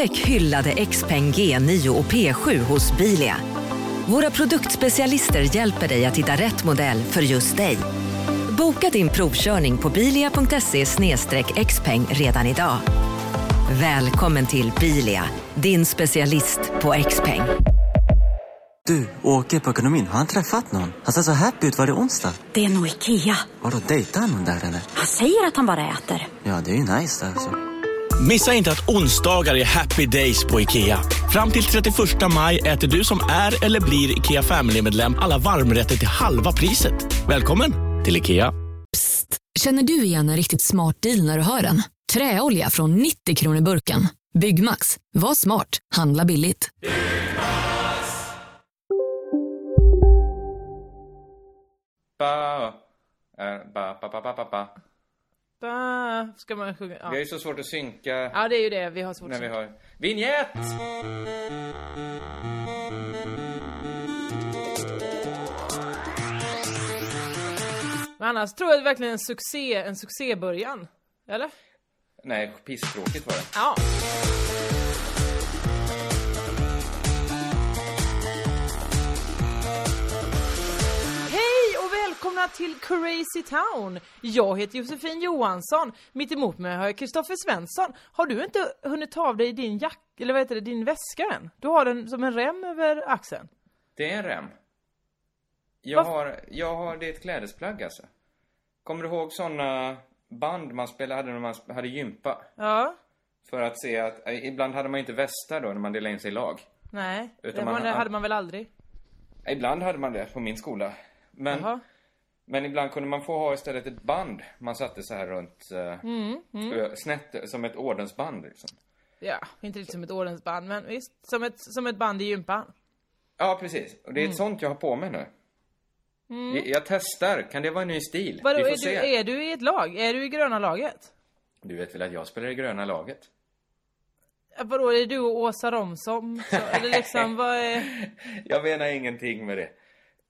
Upptäck hyllade XPeng G9 och P7 hos Bilia. Våra produktspecialister hjälper dig att hitta rätt modell för just dig. Boka din provkörning på bilia.se xpeng redan idag. Välkommen till Bilia, din specialist på XPeng. Du, åker på ekonomin. Har han träffat någon? Han ser så happy ut. Var det onsdag? Det är nog Ikea. Har du dejtar han någon där eller? Han säger att han bara äter. Ja, det är ju nice alltså. Missa inte att onsdagar är happy days på IKEA. Fram till 31 maj äter du som är eller blir IKEA Family-medlem alla varmrätter till halva priset. Välkommen till IKEA. Psst! Känner du igen en riktigt smart deal när du hör den? Träolja från 90 kronor burken. Byggmax. Var smart. Handla billigt. Ba, ba, ba, ba, ba, ba, ba. Ska man sjunga? Vi har Ja. ju så svårt att synka ja, det är ju det. Vi har svårt när vi att har... Vignett! Men annars tror jag det är verkligen en succé, en succébörjan. Eller? Nej, pisstråkigt var det. Ja. Välkomna till Crazy Town! Jag heter Josefin Johansson. Mitt emot mig har jag Kristoffer Svensson. Har du inte hunnit ta av dig din jack eller vad heter det, din väska än? Du har den som en rem över axeln. Det är en rem. Jag Vad- har, jag har, det är ett klädesplagg alltså. Kommer du ihåg såna band man spelade när man hade gympa? Ja. För att se att, eh, ibland hade man inte västar då när man delade in sig i lag. Nej, Utan det man hade man väl aldrig? Ibland hade man det på min skola. Men, Jaha. Men ibland kunde man få ha istället ett band man satte så här runt, eh, Mm, ö- snett, som ett ordensband liksom. Ja, inte riktigt som ett ordensband, men visst. Som ett, som ett band i gympan. Ja, precis. Och det är ett sånt jag har på mig nu. Jag, jag testar. Kan det vara en ny stil? Mm. Vadå, Vi får är se. du, är du i ett lag? Är du i gröna laget? Du vet väl att jag spelar i gröna laget? Ja, Vadå, är du och Åsa Romson? Så, eller liksom, vad är... Jag menar ingenting med det.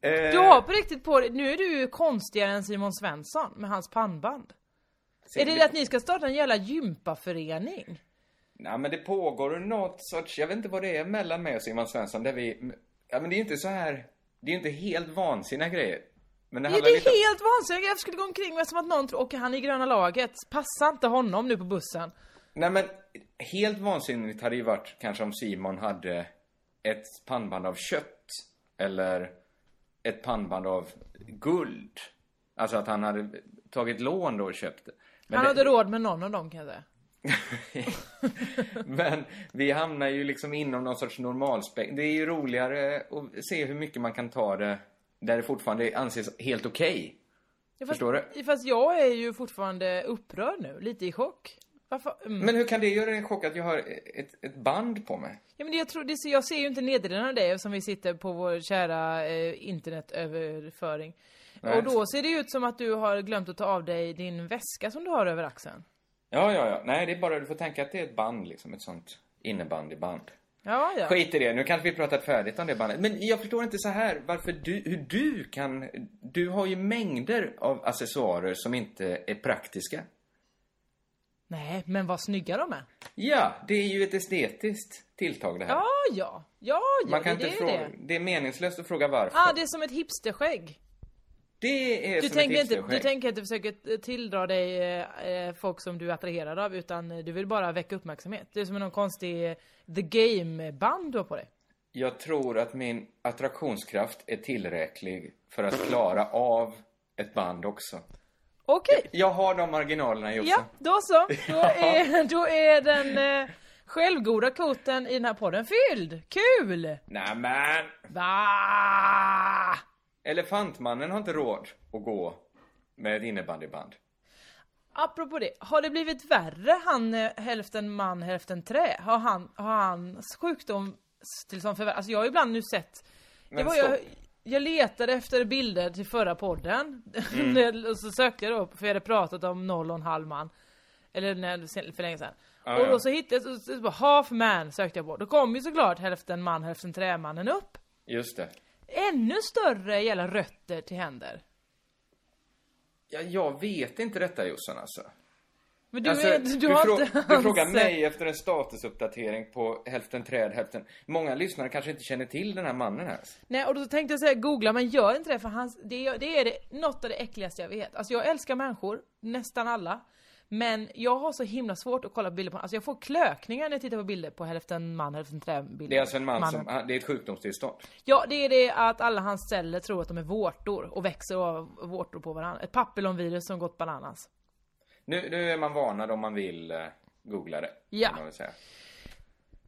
Eh, Du har på riktigt på dig, nu är du konstigare än Simon Svensson med hans pannband. Är det att ni ska starta en jävla gympaförening? Nej, men det pågår något sorts... Jag vet inte vad det är mellan mig och Simon Svensson där vi... Ja, men det är inte så här... Det är inte helt vansinniga grejer. Men det Det, det lite är helt vansinnigt, jag skulle gå omkring med som att någon tror, okej han är i gröna laget, passa inte honom nu på bussen. Nej, men helt vansinnigt hade ju varit kanske om Simon hade ett pannband av kött. Eller ett pannband av guld. Alltså att han hade tagit lån då och köpt det. Men Han det- hade råd med någon av dem kan jag säga. Men vi hamnar ju liksom inom någon sorts normalspäck. Det är ju roligare att se hur mycket man kan ta det där det fortfarande anses helt okej. Ja, fast, Förstår Fast jag är ju fortfarande upprörd nu, lite i chock. Varför? Mm. Men hur kan det göra en chock att jag har ett, ett band på mig? Ja, men jag, tror, det, jag ser ju inte nederdelen av dig som vi sitter på vår kära eh, internetöverföring. Nej. Och då ser det ut som att du har glömt att ta av dig din väska som du har över axeln. Ja, ja, ja. Nej, det är bara du får tänka att det är ett band liksom. Ett sånt innebandyband. Ja, ja. Skit i det. Nu kanske vi pratat färdigt om det bandet. Men jag förstår inte så här varför du, hur du kan... Du har ju mängder av accessoarer som inte är praktiska. Nej, men vad snygga de är. Ja, det är ju ett estetiskt tilltag det här. Ja, ja. Ja, ja, Man kan det, inte fråga, det. det är meningslöst att fråga varför. Ah, det är som ett hipsterskägg. det är Du som tänker, ett inte, du hipsterskägg. tänker inte försöka tilldra dig eh, eh, folk som du är attraherad av, utan eh, du vill bara väcka uppmärksamhet. Det är som någon konstig eh, The Game-band du har på dig. Jag tror att min attraktionskraft är tillräcklig för att klara av ett band också. Okej. Jag har de marginalerna Josse. Ja, då så. Då är, då är den eh, självgoda kvoten i den här podden fylld. Kul! Nämen! Va? Elefantmannen har inte råd att gå med ett innebandyband. Apropå det, har det blivit värre han eh, hälften man hälften trä? Har han, har hans sjukdom till som förvärras? Alltså jag har ibland nu sett det var jag, jag letade efter bilder till förra podden. Och så sökte jag då för jag hade pratat om noll och en halv man. Eller när, för länge sedan. Ja, Och ja. då så hittade jag, så, så, bara, half man sökte jag på. Då kom ju såklart hälften man hälften trämannen upp. Just det. Ännu större jävla rötter till händer. Ja, jag vet inte detta Jossan alltså. Men du, Alltså, är, du, du, har frå- inte du frågar mig efter en statusuppdatering på hälften träd, hälften... Många lyssnare kanske inte känner till den här mannen ens. Nej, och då tänkte jag säga googla, men gör inte det för hans, det, är- det är det, något av det äckligaste jag vet. Alltså jag älskar människor, nästan alla. Men jag har så himla svårt att kolla på bilder på Alltså jag får klökningar när jag tittar på bilder på hälften man, hälften träbilder. Det är alltså en man Mannen. som... Det är ett sjukdomstillstånd. Ja, det är det att alla hans celler tror att de är vårtor och växer av vårtor på varandra. Ett papillonvirus som gått bananas. Nu, nu är man varnad om man vill eh, googla det. Ja. Man säga.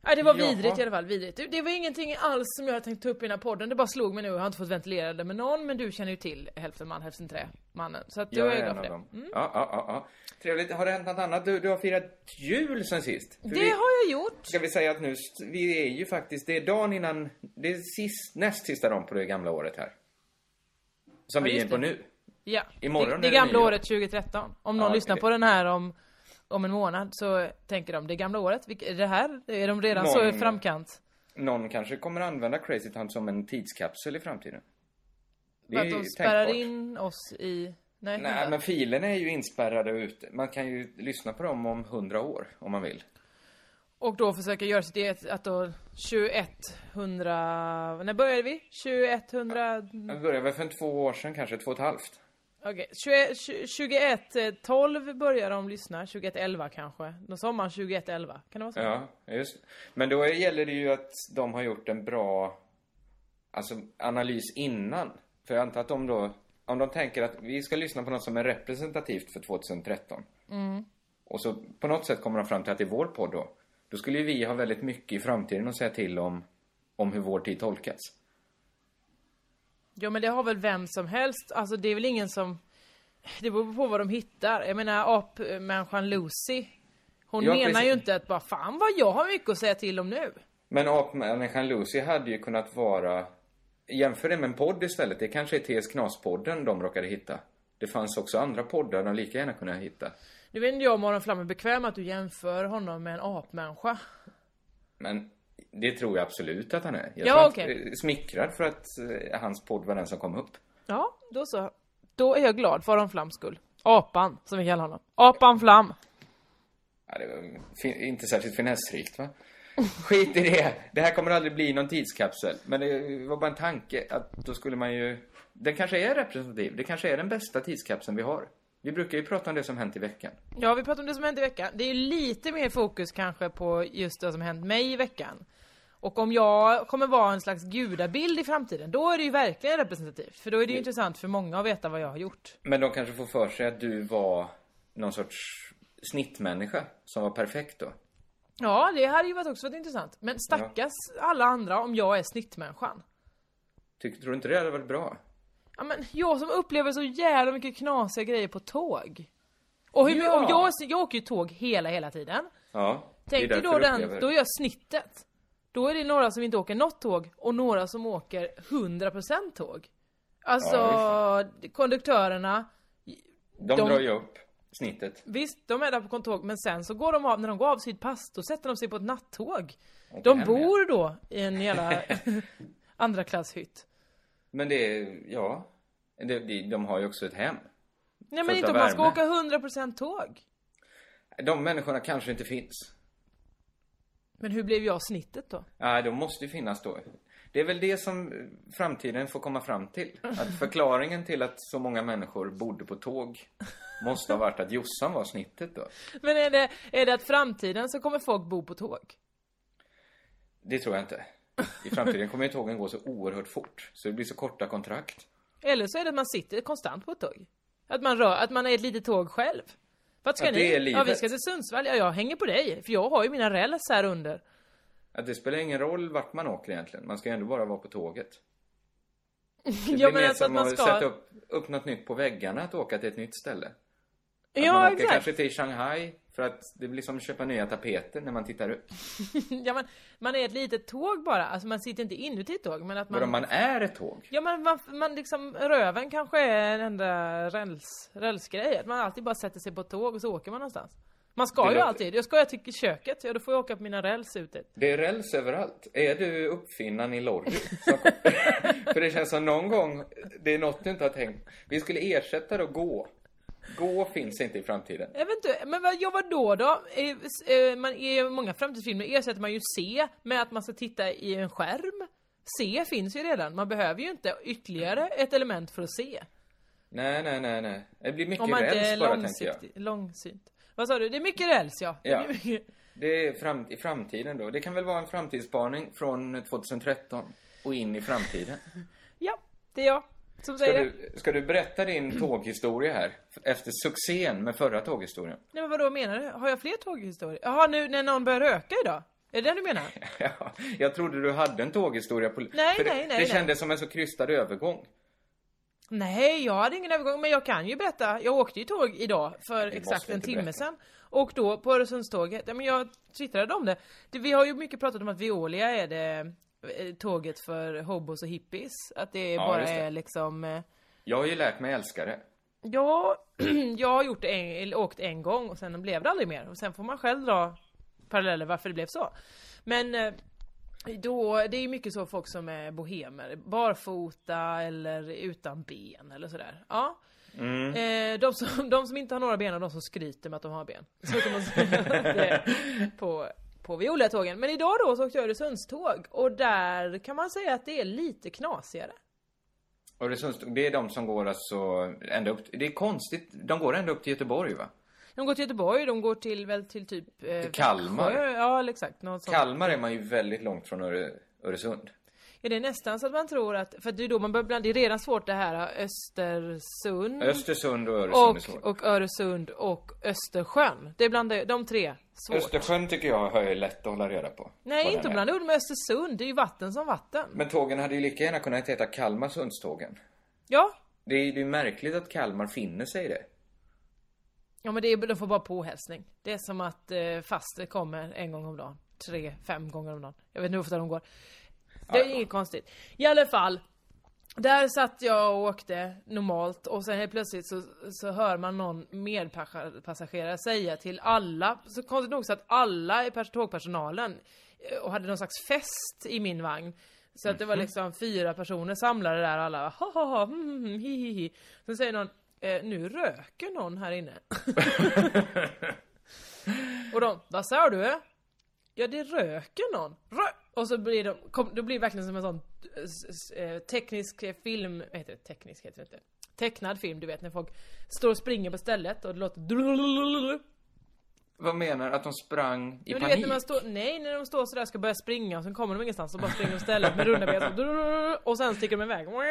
Nej, det var Jaha. vidrigt i alla fall, vidrigt. Det, var ingenting alls som jag hade tänkt ta upp i den här podden, det bara slog mig nu, jag har inte fått ventilera det med någon, men du känner ju till hälften man, hälften trä, mannen. Så att då Jag är en av det. Mm. dem. Ja, ja, ja, ja. Trevligt. Har det hänt något annat? Du, du har firat jul sen sist. För Det vi, har jag gjort. Ska vi säga att nu, vi är ju faktiskt, det är dagen innan, det är sist, näst sista dagen på det gamla året här. Som Ja, vi är på nu. Ja, Imorgon det, det gamla året 2013. Om någon Ja, lyssnar det- på den här om, om en månad så tänker de, det gamla året, det här? Är de redan så i Någon- framkant? Någon kanske kommer använda Crazy Town som en tidskapsel i framtiden. Det För att de spärrar tänkbart. in oss i... Nej, Nej, men filerna är ju inspärrade ute. Man kan ju lyssna på dem om hundra år, om man vill. Och då försöka göra sitt eget, att då 2100... När började vi? 2100... Det började väl för en två år sedan, kanske två och ett halvt. Okej, 21, 21, eh, 12 börjar de lyssna, 21, 11 kanske. Då sommaren 21, 11. Kan det vara så? Ja, just Men då gäller det ju att de har gjort en bra alltså, analys innan. För jag antar att de då, om de tänker att vi ska lyssna på något som är representativt för 2013. Och så på något sätt kommer de fram till att det är vår podd då. Då skulle ju vi ha väldigt mycket i framtiden att säga till om, om hur vår tid tolkas. Ja men det har väl vem som helst, alltså det är väl ingen som... Det beror på vad de hittar. Jag menar apmänniskan Lucy. Hon Ja, menar precis. ju inte att bara fan vad jag har mycket att säga till om nu. Men apmänniskan Lucy hade ju kunnat vara... Jämför det med en podd istället. Det kanske är TS Knas-podden de råkade hitta. Det fanns också andra poddar de lika gärna kunde hitta. Nu vet inte jag om Aron Flam är bekväm att du jämför honom med en apmänniska. Men det tror jag absolut att han är. Jag Ja, eh, smickrad för att eh, hans podd var den som kom upp. Ja, då så. Då är jag glad för Aron Flams skull. Apan, som vi kallar honom. Apan Flam. Ja, det var inte särskilt finessrikt va? Skit i det. Det här kommer aldrig bli någon tidskapsel. Men det var bara en tanke att då skulle man ju... Den kanske är representativ. Det kanske är den bästa tidskapseln vi har. Vi brukar ju prata om det som hänt i veckan. Ja, vi pratar om det som hänt i veckan. Det är ju lite mer fokus kanske på just det som hänt mig i veckan. Och om jag kommer vara en slags gudabild i framtiden, då är det ju verkligen representativt. För då är det ju intressant för många att veta vad jag har gjort. Men de kanske får för sig att du var någon sorts snittmänniska som var perfekt då. Ja, det hade ju varit också varit intressant. Men stackars alla andra om jag är snittmänniskan. Tycker, tror du inte det hade varit bra? Ja, men jag som upplever så jävla mycket knasiga grejer på tåg. Och hur, Ja. om jag, jag åker ju tåg hela, hela tiden. Ja. Tänk dig då den, då är jag snittet. Då är det några som inte åker något tåg och några som åker 100% tåg. Alltså, konduktörerna, De, de- drar ju upp snittet. visst de är där på kontor, men sen så går de av, när de går av sitt pass, då sätter de sig på ett nattåg. De bor då i en jävla andra klasshytt. Men det är, ja. Det, de, de har ju också ett hem. Nej men inte om man ska åka 100% tåg. De människorna kanske inte finns. Men hur blev jag snittet då? Nej, de måste ju finnas då. Det är väl det som framtiden får komma fram till. Att förklaringen till att så många människor bodde på tåg måste ha varit att Jossan var snittet då. Men är det, är det att framtiden så kommer folk bo på tåg? Det tror jag inte. I framtiden kommer ju tågen gå så oerhört fort. Så det blir så korta kontrakt. Eller så är det att man sitter konstant på ett tåg. Att man rör, att man är ett litet tåg själv. Vart ska ni? Ja, vi ska till Sundsvall. Ja, jag hänger på dig. För jag har ju mina räls här under. Att det spelar ingen roll vart man åker egentligen. Man ska ändå bara vara på tåget. Det Ja, men mer alltså att som man att ska... sätta upp, upp något nytt på väggarna att åka till ett nytt ställe. Att Ja, man åker exakt. kanske till Shanghai för att det blir som att köpa nya tapeter när man tittar upp. Ja, men man är ett litet tåg bara. Alltså man sitter inte inuti ett tåg, men att man... Vadå, man är ett tåg? Ja, men man, man liksom, röven kanske är en enda räls, rälsgrej. Att man alltid bara sätter sig på ett tåg och så åker man någonstans. Man ska Det ju låter- alltid. Jag ska jag till köket, ja då får jag åka på mina räls ut dit. Det är räls överallt. Är du uppfinnaren i Lorry? För det känns som någon gång, det är något du inte har tänkt. Vi skulle ersätta då gå Gå finns inte i framtiden. Inte, men vad, ja, vad då då? Eh, eh, Man, I många framtidsfilmer ersätter man ju se med att man ska titta i en skärm. Se finns ju redan, man behöver ju inte ytterligare ett element för att se. Nej, nej, nej, nej. Det blir mycket räls bara, tänker jag. långsynt. Vad sa du? Det är mycket räls ja. Det är Ja. Det är fram, i framtiden då. Det kan väl vara en framtidsspaning från 2013 och in i framtiden. ja, det är jag som Ska säger det. du, ska du berätta din tåghistoria här? Efter succén med förra tåghistorien. Nej men vadå menar du? Har jag fler tåghistorier? Jaha, nu när någon börjar röka idag? Är det det du menar? Ja, jag trodde du hade en tåghistoria på... Nej, det, nej, nej, Det nej. kändes som en så krystad övergång. Nej, jag hade ingen övergång, men jag kan ju berätta. Jag åkte ju tåg idag för Det exakt en timme berätta. sedan. Och då på Öresundståget, ja men jag twittrade om det. det. Vi har ju mycket pratat om att Veolia är det tåget för hobos och hippies. Att det Ja, bara det. är liksom... eh, Jag har ju lärt mig älska det. Ja, jag har gjort en, åkt en gång och sen blev det aldrig mer. Och sen får man själv dra paralleller varför det blev så. Men eh, då, det är ju mycket så folk som är bohemer, barfota eller utan ben eller sådär. Ja. Eh, de, som, de som inte har några ben och de som skryter med att de har ben. Så kan man säga det på, Viola-tågen. Men idag då så åkte jag Öresundståg och där kan man säga att det är lite knasigare. Öresundståg, det är de som går alltså ända upp... Det är konstigt. De går ända upp till Göteborg, va? De går till Göteborg, de går till väl till typ... Eh, Kalmar. Växjö. Ja, exakt. Kalmar är man ju väldigt långt från Öre, Öresund. Ja, det är nästan så att man tror att... För det är då man börjar blanda... Det är redan svårt det här Östersund. Östersund och Öresund är och, svårt. och Öresund och Östersjön. Det är bland de, de tre svårt. Östersjön tycker jag är lätt att hålla reda på. Nej, inte är. blanda ord med Östersund. Det är ju vatten som vatten. Men tågen hade ju lika gärna kunnat heta Kalmarsundstågen. Ja. Det är ju märkligt att Kalmar finner sig i det. Ja, men det är, de får bara påhälsning. Det är som att eh, faster kommer en gång om dagen. Tre, fem gånger om dagen. Jag vet inte hur ofta de går. Det är inget konstigt. I alla fall. Där satt jag och åkte normalt och sen helt plötsligt så, så hör man någon medpassagerare säga till alla, så konstigt nog så att alla i pers- tågpersonalen eh, och hade någon slags fest i min vagn. Så att det var liksom fyra personer samlade där alla, ha ha ha, mm, hi hi hi. Sen säger någon, eh, nu röker någon här inne. och de, vad sa du? Ja, det röker någon. Rö och så blir de, kom, det blir verkligen som en sån eh, teknisk film, vad heter det? Teknisk heter det inte. Tecknad film, du vet när folk står och springer på stället och det låter. Vad menar du? Att de sprang i Men du panik? vet när man står, nej när de står sådär och ska börja springa och sen kommer de ingenstans och bara springer på stället med runda ben och sen sticker de iväg. Ja,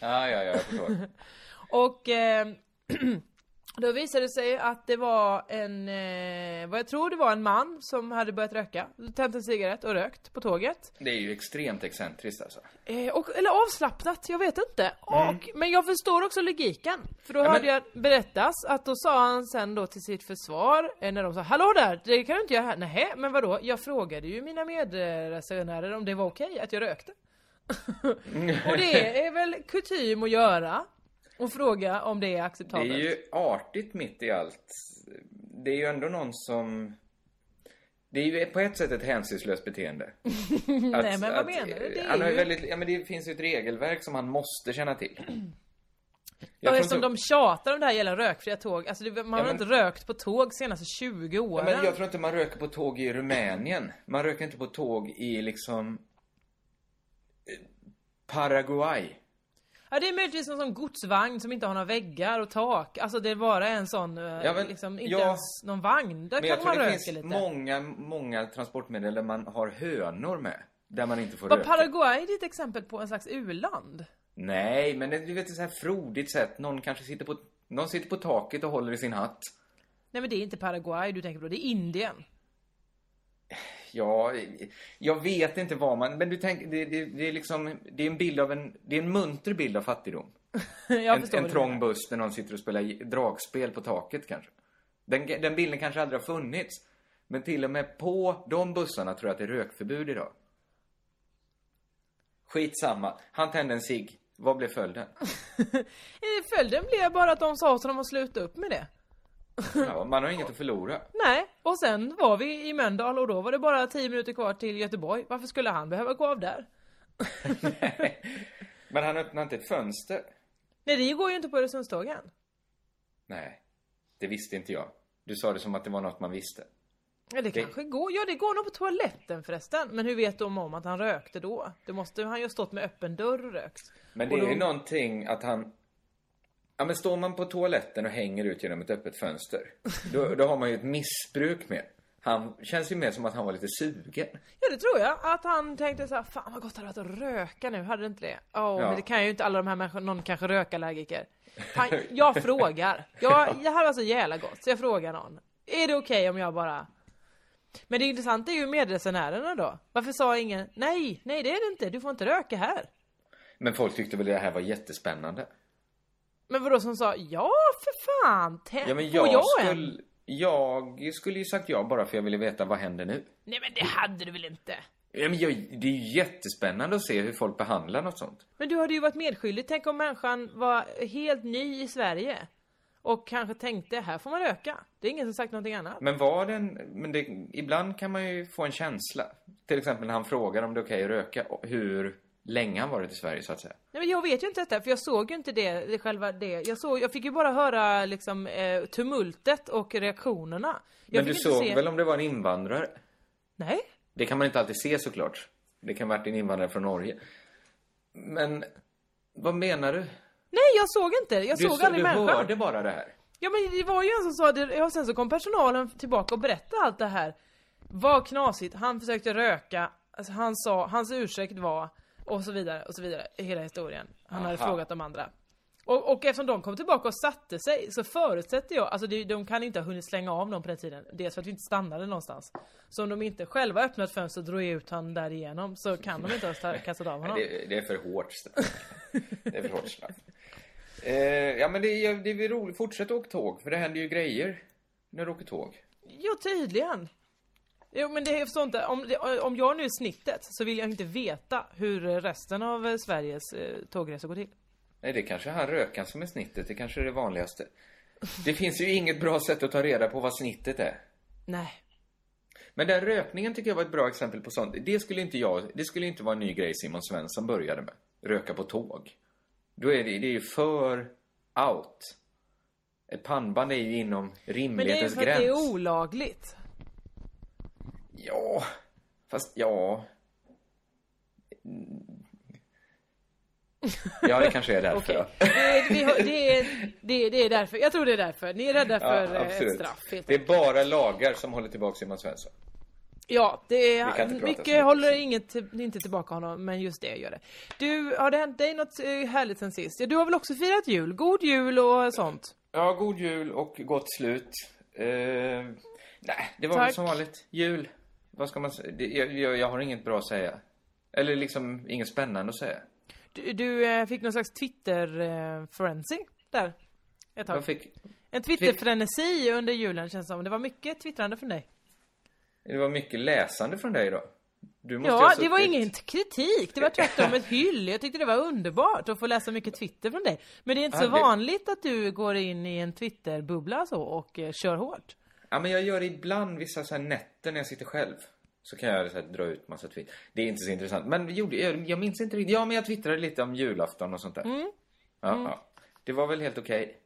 ja, ja, jag förstår. Och eh, då visade det sig att det var en, eh, vad jag tror det var en man som hade börjat röka, tänt en cigarett och rökt på tåget. Det är ju extremt excentriskt alltså. Eh, och, eller avslappnat, jag vet inte. Och, Men jag förstår också logiken. För då Mm. Ja, hörde men- jag berättas att då sa han sen då till sitt försvar, eh, när de sa Hallå där, det kan du inte göra här. Nej, men vadå? Jag frågade ju mina medresenärer om det var okej att jag rökte. och det är väl kutym att göra. Och fråga om det är Det acceptabelt. är ju artigt mitt i allt. Det är ju ändå någon som... Det är ju på ett sätt ett hänsynslöst beteende. Nej, men vad menar du? Det är han har ju väldigt, ja, men det finns ju ett regelverk som han måste känna till. Ja, eftersom inte- de tjatar om det här gäller rökfria tåg. Alltså det, man Ja, har men- inte rökt på tåg senaste 20 Ja, åren. men jag tror inte man röker på tåg i Rumänien. Man röker inte på tåg i liksom... eh, Paraguay. Ja det är möjligtvis någon sån godsvagn som inte har några väggar och tak. Alltså det är bara en sån, eh, Ja, men- liksom inte ja. ens någon vagn. Där Men jag kan tror man det röka finns lite. många, många transportmedel där man har hönor med. Där man inte får Var röka. Paraguay ditt exempel på en slags u-land? Nej, men det, du vet, det är så här frodigt sätt. Någon kanske sitter på, någon sitter på taket och håller i sin hatt. Nej men det är inte Paraguay du tänker på, det är Indien. Ja, jag vet inte vad man... Men du tänker, det, det, det är liksom... Det är en bild av en... Det är en munter bild av fattigdom. en en trång buss där någon sitter och spelar dragspel på taket kanske. Den, den bilden kanske aldrig har funnits. Men till och med på de bussarna tror jag att det är rökförbud idag. Skitsamma. Han tände en cigg. Vad blev följden? Följden blev bara att de sa så de har slutat upp med det. Ja, man har inget att förlora. Nej, och sen var vi i Mölndal och då var det bara 10 minuter kvar till Göteborg. Varför skulle han behöva gå av där? Men han öppnade inte ett fönster. Nej det går ju inte på Öresundstågen. Nej. det visste inte jag. Du sa det som att det var något man visste. Ja, det, kanske går. Ja, det går nog på toaletten förresten. Men hur vet de om att han rökte då? Det måste han ju ha stått med öppen dörr och rökt. Men det Och är då- ju någonting att han... Ja men står man på toaletten och hänger ut genom ett öppet fönster. Då, då har man ju ett missbruk med. Han känns ju mer som att han var lite sugen. Ja, det tror jag. Att han tänkte så här, fan vad gott det hade varit att röka nu, hade det inte det? Åh, Ja. men det kan ju inte alla de här människorna, någon kanske rökallergiker. Fan, jag frågar. Jag, det här var så jävla gott, så jag frågar någon. Är det okej om jag bara... Men det intressanta är ju medresenärerna då. Varför sa ingen, nej, nej det är det inte, du får inte röka här. Men folk tyckte väl det här var jättespännande. Men vadå som sa, ja för fan, tä- Ja men får jag, jag en? skulle... Jag skulle ju sagt ja bara för jag ville veta vad händer nu. Nej men det hade du väl inte? Ja, men jag, det är ju jättespännande att se hur folk behandlar något sånt. Men du hade ju varit medskyldig. Tänk om människan var helt ny i Sverige. Och kanske tänkte, här får man röka. Det är ingen som sagt någonting annat. Men var den... Men det, ibland kan man ju få en känsla. Till exempel när han frågar om det är okej att röka. Hur länge han varit i Sverige så att säga. Nej men jag vet ju inte detta, för jag såg ju inte det, det själva det. Jag såg, jag fick ju bara höra liksom eh, tumultet och reaktionerna. Jag Men du såg se- väl om det var en invandrare? Nej? Det kan man inte alltid se såklart. Det kan ha varit en invandrare från Norge. Men vad menar du? Nej jag såg inte, jag Du, såg så, aldrig du människan. hörde bara det här? Ja men det var ju en som sa det, och sen så kom personalen tillbaka och berättade allt det här. Vad knasigt, han försökte röka, alltså han sa, hans ursäkt var, och så vidare, och så vidare, i hela historien. Han hade Aha. frågat de andra. Och, och eftersom de kom tillbaka och satte sig, så förutsätter jag, alltså det, de kan inte ha hunnit slänga av någon på den tiden. Dels för att vi inte stannade någonstans. Så om de inte själva öppnat fönstret och drog ut han därigenom, så kan de inte ha sta- kastat av honom. Det, det är för hårt straff. Det är för hårt straff. Eh, ja men det, är- det är väl roligt. Fortsätt åka tåg, för det händer ju grejer när du åker tåg. Jo, tydligen. Jo, men det jag förstår inte. Om, det- om jag nu är snittet så vill jag inte veta hur resten av eh, Sveriges eh, tågresor går till. Nej, det kanske är han rökan som är snittet. Det kanske är det vanligaste. Det finns ju inget bra sätt att ta reda på vad snittet är. Nej. Men den rökningen tycker jag var ett bra exempel på sånt. Det skulle inte jag, det skulle inte vara en ny grej Simon Svensson började med. Röka på tåg. Då är det, det är ju för out. Ett pannband är ju inom Men det är ju rimlighetens för att gräns. det är olagligt. Ja, fast ja. Ja, det kanske är därför. Då. Det, är- det, är- det, är- det är därför. Jag tror det är därför. Ni är rädda för Ja, eh, ett straff. Helt Det är enkelt. bara lagar som håller tillbaka Simon Svensson. Ja, det är, mycket håller inget, inte tillbaka honom, men just det gör det. Du, har det hänt dig något eh, härligt sen sist? Ja, du har väl också firat jul? God jul och sånt? Ja, god jul och gott slut. Eh, nej, det var väl Tack. som vanligt. Jul. Vad ska man säga? Det, jag, jag, har inget bra att säga. Eller liksom inget spännande att säga. Du, du eh, fick någon slags Twitter-frenzy där. Ett tag. Jag fick, En Twitter-frenesi under julen känns som. Det var mycket twittrande från dig. det var mycket läsande från dig då. Du måste Ja, det var ingen kritik. Det var tvärtom ett hyll. Jag tyckte det var underbart att få läsa mycket Twitter från dig. Men det är inte så Ja, det- vanligt att du går in i en Twitter-bubbla så och eh, kör hårt. Ja, men jag gör det ibland vissa så här nätter när jag sitter själv. Så kan jag så här, dra ut massa tweet. Det är inte så intressant. Men gjorde, jag, jag minns inte riktigt. Ja, men jag twittrade lite om julafton och sånt där. Mm. Ja, ja. Det var väl helt okej.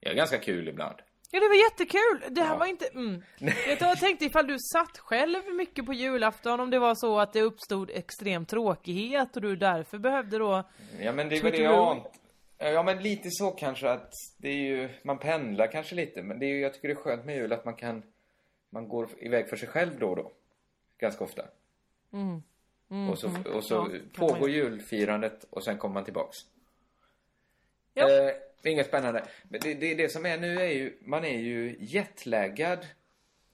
Jag är ganska kul ibland. Ja, det var jättekul. Det här Ja. var inte... Mm. Vet du, jag tänkte ifall du satt själv mycket på julafton, om det var så att det uppstod extrem tråkighet och du därför behövde då... Ja, men det väl det jag. Ja, men lite så kanske att det är ju, man pendlar kanske lite. Men det är ju, jag tycker det är skönt med jul att man kan, man går iväg för sig själv då och då. Ganska ofta. och så, och så Mm. Ja, kan pågår man julfirandet och sen kommer man tillbaks. Ja. Eh, inget spännande. Men det, det, det som är nu är ju, man är ju jetlaggad.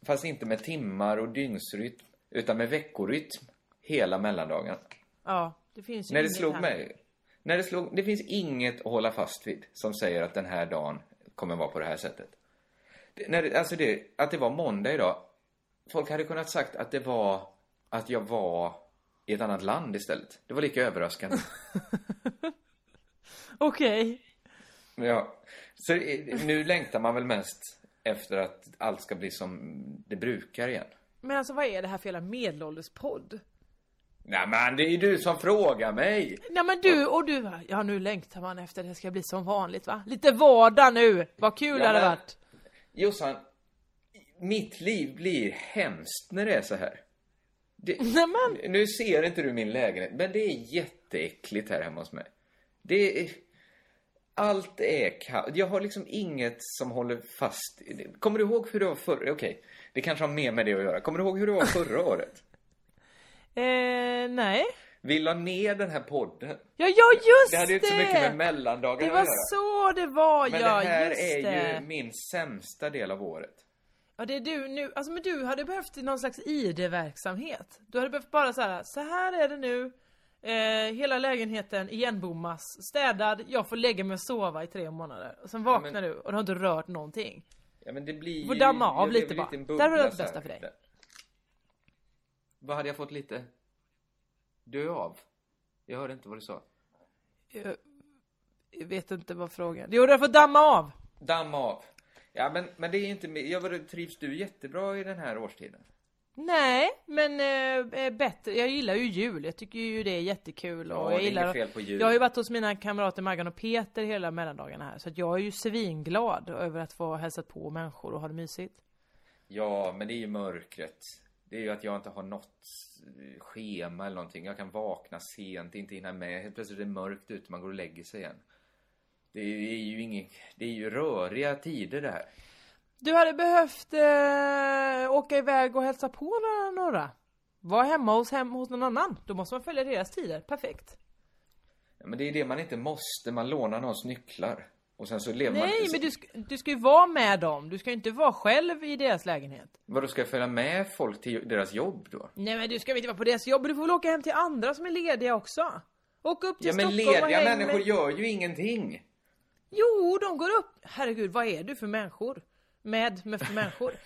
Fast inte med timmar och dygnsrytm. Utan med veckorytm. Hela mellandagen. Ja, det finns ju När det slog här. mig. När det slog, det finns inget att hålla fast vid som säger att den här dagen kommer vara på det här sättet. Det, när det, alltså det, att det var måndag idag. Folk hade kunnat sagt att det var att jag var i ett annat land istället. Det var lika överraskande. Okej. ja. Så eh, nu längtar man väl mest efter att allt ska bli som det brukar igen. Men alltså vad är det här för jävla medelålderspodd? Nej men det är du som frågar mig! Nej men du och du, ja nu längtar man efter att det ska bli som vanligt va? Lite vardag nu, vad kul det hade men- varit. Jossan, mitt liv blir hemskt när det är så här. Det, Nämen. Nu ser inte du min lägenhet, men det är jätteäckligt här hemma hos mig. Det är... Allt är kallt. Jag har liksom inget som håller fast. Kommer du ihåg hur det var förra... Okej, det kanske har mer med det att göra. Kommer du ihåg hur det var förra året? Eh, nej. Vi la ner den här podden. Ja, ja just Det hade ju inte så mycket med mellandagarna Det att var göra. så det var, Men ja det här just är det. ju min sämsta del av året. Ja det är du nu, alltså men du hade behövt någon slags ID-verksamhet. Du hade behövt bara så här, så här är det nu. Eh, hela lägenheten igenbommas, städad, jag får lägga mig och sova i tre månader. Och sen vaknar men- du och du har inte rört någonting. Ja men det blir Du får ju- damma av lite bara. Där har du bubbla det här. bästa för dig. Vad hade jag fått lite? Dö av? Jag hörde inte vad du sa. Jag, jag vet inte vad frågan Jo, du fått damma av. Damma av. Ja men, men det är inte... Jag trivs du jättebra i den här årstiden? Nej, men eh, eh, bättre. Jag gillar ju jul. Jag tycker ju det är jättekul. Och Ja, jag gillar fel på jul. Jag har ju varit hos mina kamrater Maggan och Peter hela mellandagarna här. Så att jag är ju svinglad över att få hälsat på människor och ha det mysigt. Ja, men det är ju mörkret. Det är ju att jag inte har något schema eller någonting. Jag kan vakna sent, inte hinna med. Helt plötsligt är det mörkt ute, man går och lägger sig igen. Det är ju inget... Det är ju röriga tider det här. Du hade behövt eh, åka iväg och hälsa på några. några. Var hemma hos, hem, hos någon annan. Då måste man följa deras tider. Perfekt. Ja, men det är det man inte måste. Man lånar någons nycklar. Och sen så lever man... Nej, men du ska, du ska ju vara med dem. Du ska ju inte vara själv i deras lägenhet. Vadå, ska jag följa med folk till deras jobb då? Nej men du ska väl inte vara på deras jobb. Du får väl åka hem till andra som är lediga också. Åka upp till Ja, men Stockholm och lediga häng människor med... gör ju ingenting. Jo, de går upp. Herregud, vad är du för människor? Med, med för människor.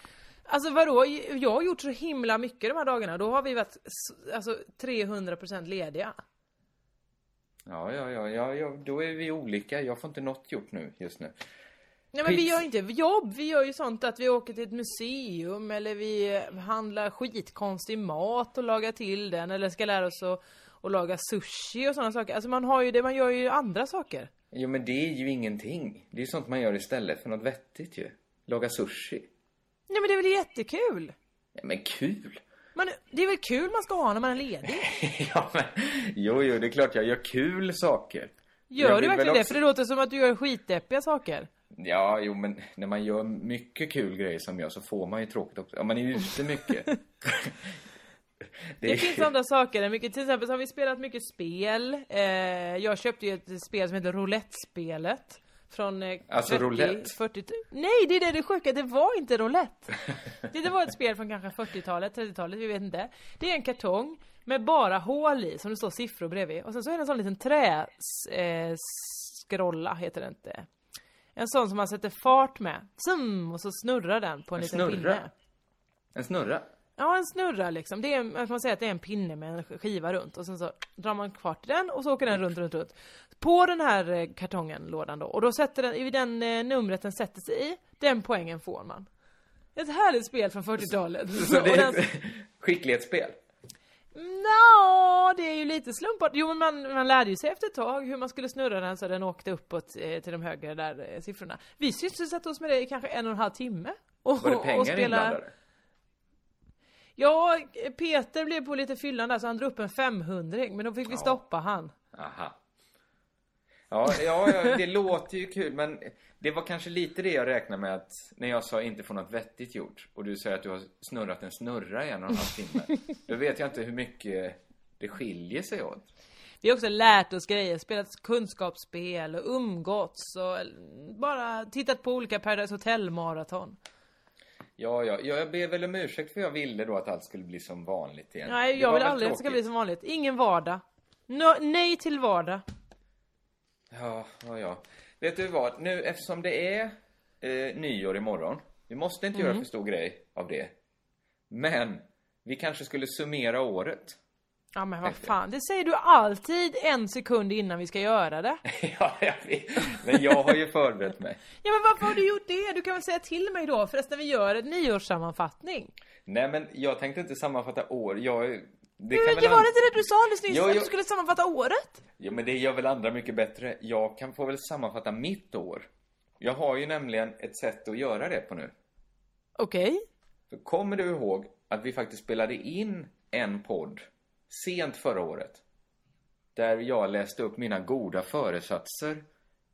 Alltså vadå? Jag har gjort så himla mycket de här dagarna. Då har vi varit alltså 300% lediga. Ja, ja, ja, ja, ja, då är vi olika. Jag får inte något gjort nu, just nu. Nej men vi gör inte jobb, vi gör ju sånt att vi åker till ett museum eller vi handlar skitkonstig mat och lagar till den eller ska lära oss att, att laga sushi och sådana saker. Alltså man har ju det, man gör ju andra saker. Jo, men det är ju ingenting. Det är ju sånt man gör istället för något vettigt ju. Laga sushi. Nej men det är väl jättekul? Ja, men kul! Man, det är väl kul man ska ha när man är ledig? ja, men... Jo, jo, det är klart jag gör kul saker. Jag Gör du verkligen det? också- För det låter som att du gör skitdeppiga saker. Ja, jo, men när man gör mycket kul grejer som jag så får man ju tråkigt också. Om man är ute mycket. det, Det finns andra saker mycket. Till exempel så har vi spelat mycket spel. Eh, jag köpte ju ett spel som heter Roulette-spelet. Från eh, Alltså 30, roulette? 40 Nej, det är det det sjuka. Det var inte roulette. det, det var ett spel från kanske 40-talet, 30-talet, vi vet inte. Det är en kartong med bara hål i, som det står siffror bredvid. Och sen så är det en sån liten trä... Eh, heter det inte. En sån som man sätter fart med. Zum, och så snurrar den på en, En liten snurra? pinne. En snurra? Ja, en snurra liksom. Det är, man kan säga att det är en pinne med en skiva runt och sen så drar man kvar till den och så åker den runt, runt, runt. På den här eh, kartongen, lådan då. Och då sätter den, i den eh, numret den sätter sig i, den poängen får man. Ett härligt spel från 40-talet. Så det Och är den- skicklighetsspel? Nå, det är ju lite slumpat. Jo men man, man lärde ju sig efter ett tag hur man skulle snurra den så den åkte uppåt eh, till de högre där eh, siffrorna. Vi sysselsatte oss med det i kanske en och en halv timme. Och, Var det och pengar spela- inblandade? Ja, Peter blev på lite fyllan där så han drog upp en 500 men då fick vi stoppa han. Aha. Ja, ja, ja, det låter ju kul, men det var kanske lite det jag räknade med att när jag sa inte få något vettigt gjort och du säger att du har snurrat en snurra i en och en halv timme. Då vet jag inte hur mycket det skiljer sig åt. Vi har också lärt oss grejer, spelat kunskapsspel och umgåtts och bara tittat på olika Paradise Hotel-maraton. Ja, ja, jag ber väl om ursäkt för jag ville då att allt skulle bli som vanligt igen. Nej, jag vill aldrig att det ska bli som vanligt. Ingen vardag. No, nej till vardag. Ja, ja, ja. Vet du vad? Nu eftersom det är eh, nyår imorgon. Vi måste inte Mm. göra för stor grej av det. Men vi kanske skulle summera året. Ja men vad fan, det säger du alltid en sekund innan vi ska göra det. ja, jag vet. Men jag har ju förberett mig. Ja men varför har du gjort det? Du kan väl säga till mig då förresten vi gör en nyårssammanfattning. Nej, men jag tänkte inte sammanfatta år. Jag... Det Men väl var det inte det du sa alldeles nyss? Jo, Att jo. du skulle sammanfatta året? Jo, men det gör väl andra mycket bättre. Jag kan få väl sammanfatta mitt år. Jag har ju nämligen ett sätt att göra det på nu. Okej. För kommer du ihåg att vi faktiskt spelade in en podd sent förra året? Där jag läste upp mina goda föresatser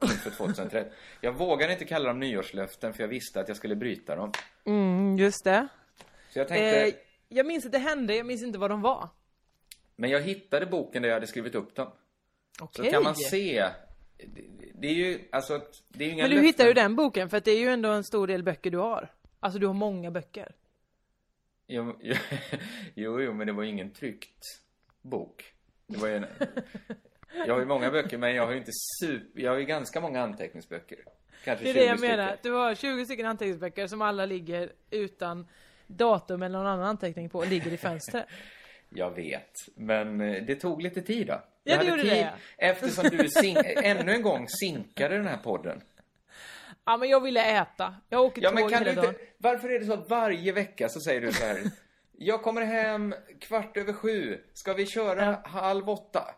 inför 2013. Jag vågade inte kalla dem nyårslöften för jag visste att jag skulle bryta dem. Mm, just det. Så jag tänkte, Eh, jag minns att det hände, jag minns inte vad de var. men jag hittade boken där jag hade skrivit upp dem. Okej. Så kan man se. Det, är ju, alltså, det är ju inga Men du löften. hittade ju den boken för att det är ju ändå en stor del böcker du har. Alltså du har många böcker. Jo, jo, jo, men det var ingen tryckt bok. Det var en... Jag har ju många böcker, men jag har ju inte super... Jag har ju ganska många anteckningsböcker. Kanske Det är 20 det jag stycken. menar. Du har 20 stycken anteckningsböcker som alla ligger utan datum eller någon annan anteckning på och ligger i fönstret. Jag vet, men eh, det tog lite tid då. Ja, det gjorde det. Eftersom du ännu en gång sinkade den här podden. Ja men jag ville äta. Jag åker Ja, tåg men kan du hela inte... dagen. Varför är det så att varje vecka så säger du så här... Jag kommer hem kvart över sju. Ska vi köra halv åtta?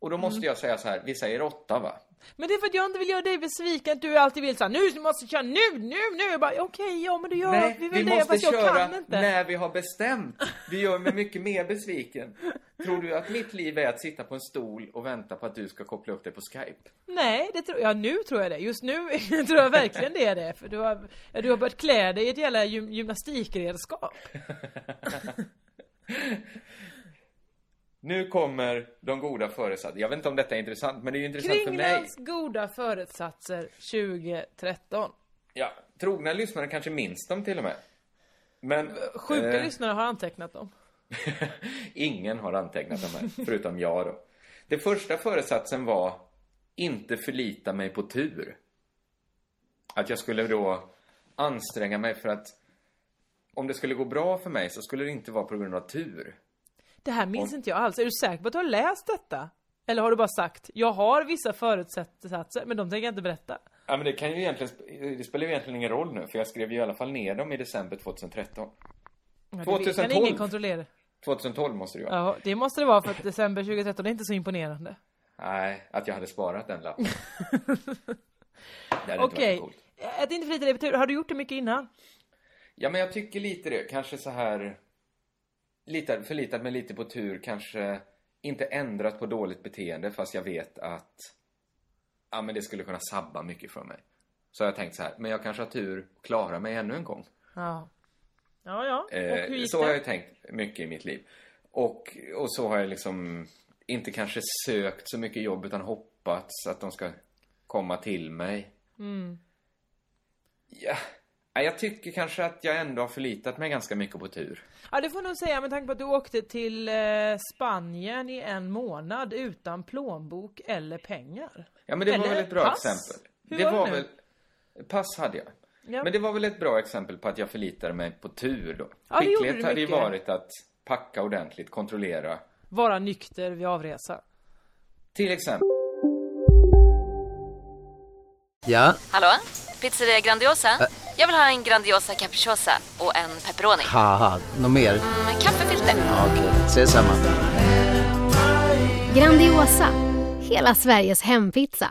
Och då måste Mm. jag säga så här, vi säger åtta va? Men det är för att jag inte vill göra dig besviken att du alltid vill säga nu måste jag köra, nu, nu, nu! Jag bara okej, ja men då gör Nej, vi vi väl det måste fast jag kan inte. när vi har bestämt. Det gör mig mycket mer besviken. Tror du att mitt liv är att sitta på en stol och vänta på att du ska koppla upp dig på Skype? Nej, det tror jag, nu tror jag det. Just nu tror jag verkligen det är det. För du har, du har börjat klä dig i ett jävla gym, gymnastikredskap. Nu kommer de goda föresatserna. Jag vet inte om detta är intressant, men det är ju intressant för mig. Kringlands goda föresatser 2013. Ja, trogna lyssnare kanske minns dem till och med. Men Sjuka eh, lyssnare har antecknat dem. ingen har antecknat dem här, förutom jag då. Det första föresatsen var inte förlita mig på tur. Att jag skulle då anstränga mig för att om det skulle gå bra för mig så skulle det inte vara på grund av tur. Det här minns inte jag alls. Är du säker på att du har läst detta? Eller har du bara sagt, jag har vissa förutsatser, men de tänker jag inte berätta. Ja, men det kan ju egentligen, det spelar ju egentligen ingen roll nu, för jag skrev ju i alla fall ner dem i december 2013. Ja, det 2012. kan ingen kontrollera. 2012 måste det ju vara. Ja, det måste det vara för att december 2013 är inte så imponerande. Nej, att jag hade sparat den lappen. Okej, varit coolt. på tur. Har du gjort det mycket innan? Ja, men jag tycker lite det. Kanske så här... Lite, förlitat mig lite på tur. Kanske inte ändrat på dåligt beteende fast jag vet att... Ja, men det skulle kunna sabba mycket för mig. Så har jag tänkt så här, men jag kanske har tur och klarar mig ännu en gång. Ja. Ja, ja. Och Eh, hur gick så det? har jag tänkt mycket i mitt liv. Och, och så har jag liksom inte kanske sökt så mycket jobb utan hoppats att de ska komma till mig. Mm. Ja, jag tycker kanske att jag ändå har förlitat mig ganska mycket på tur. Ja, det får jag nog säga med tanke på att du åkte till eh, Spanien i en månad utan plånbok eller pengar. Ja, men det var Eller väl ett bra pass? exempel. Hur det var var väl... Pass hade jag. Ja. Men det var väl ett bra exempel på att jag förlitade mig på tur då. Ja, Skicklighet du hade ju mycket. varit att packa ordentligt, kontrollera. Vara nykter vid avresa. Till exempel. Ja, Hallå? Pizzeria Grandiosa? Jag vill ha en Grandiosa capriciosa och en pepperoni. haha, något mer? Med kaffefilter. Ja, Okej, ses samma. Grandiosa, hela Sveriges hempizza.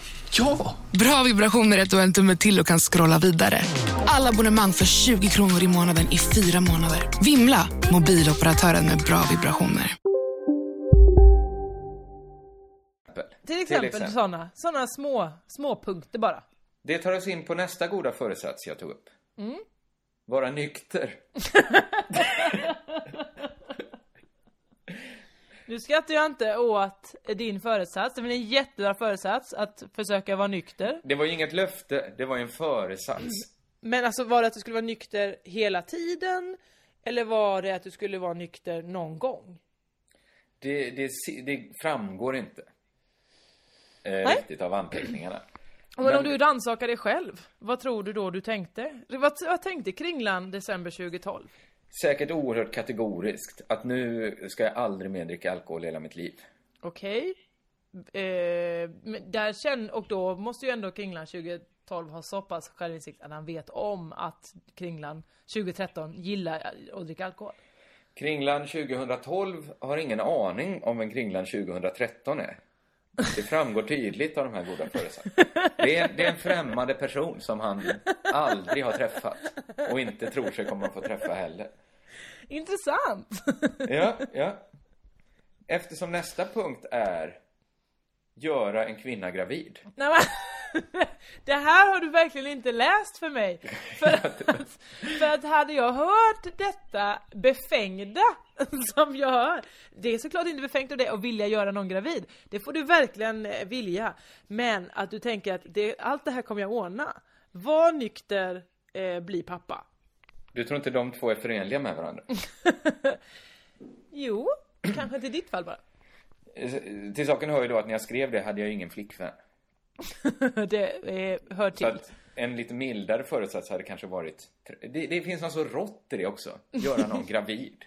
Ja! Bra vibrationer är du har en tumme till och kan scrolla vidare. Alla abonnemang för 20 kronor i månaden i fyra månader. Vimla! Mobiloperatören med bra vibrationer. Till exempel, exempel. sådana, sådana små, små punkter bara. Det tar oss in på nästa goda föresats jag tog upp. Mm. Vara nykter. Nu skrattar jag inte åt din föresats, det är väl en jättebra föresats att försöka vara nykter. Det var ju inget löfte, det var ju en föresats. Men alltså var det att du skulle vara nykter hela tiden? Eller var det att du skulle vara nykter någon gång? Det, det, det framgår inte eh, Nej. riktigt av anteckningarna. Men, Men- om du rannsakar dig själv, vad tror du då du tänkte? Vad, vad tänkte Kringlan december 2012? Säkert oerhört kategoriskt att nu ska jag aldrig mer dricka alkohol i hela mitt liv. Okej. Eh, men där känn, och då måste ju ändå Kringlan 2012 ha så pass självinsikt att han vet om att Kringlan 2013 gillar att dricka alkohol. Kringlan 2012 har ingen aning om vem Kringlan 2013 är. Det framgår tydligt av de här goda föresatserna. Det är, det är en främmande person som han aldrig har träffat och inte tror sig komma att få träffa heller. Intressant! Ja, ja. Eftersom nästa punkt är göra en kvinna gravid. Nej, men, det här har du verkligen inte läst för mig. För att, för att hade jag hört detta befängda som jag hör. Det är såklart inte befängt av det att vilja göra någon gravid. Det får du verkligen eh, vilja. Men att du tänker att det, allt det här kommer jag ordna. Var nykter, eh, bli pappa. Du tror inte de två är förenliga med varandra? Jo, kanske inte i ditt fall bara. Till saken hör ju då att när jag skrev det hade jag ju ingen flickvän. det eh, hör Så till. att en lite mildare föresats hade kanske varit... Det, det finns något så rått i det också. Göra någon gravid.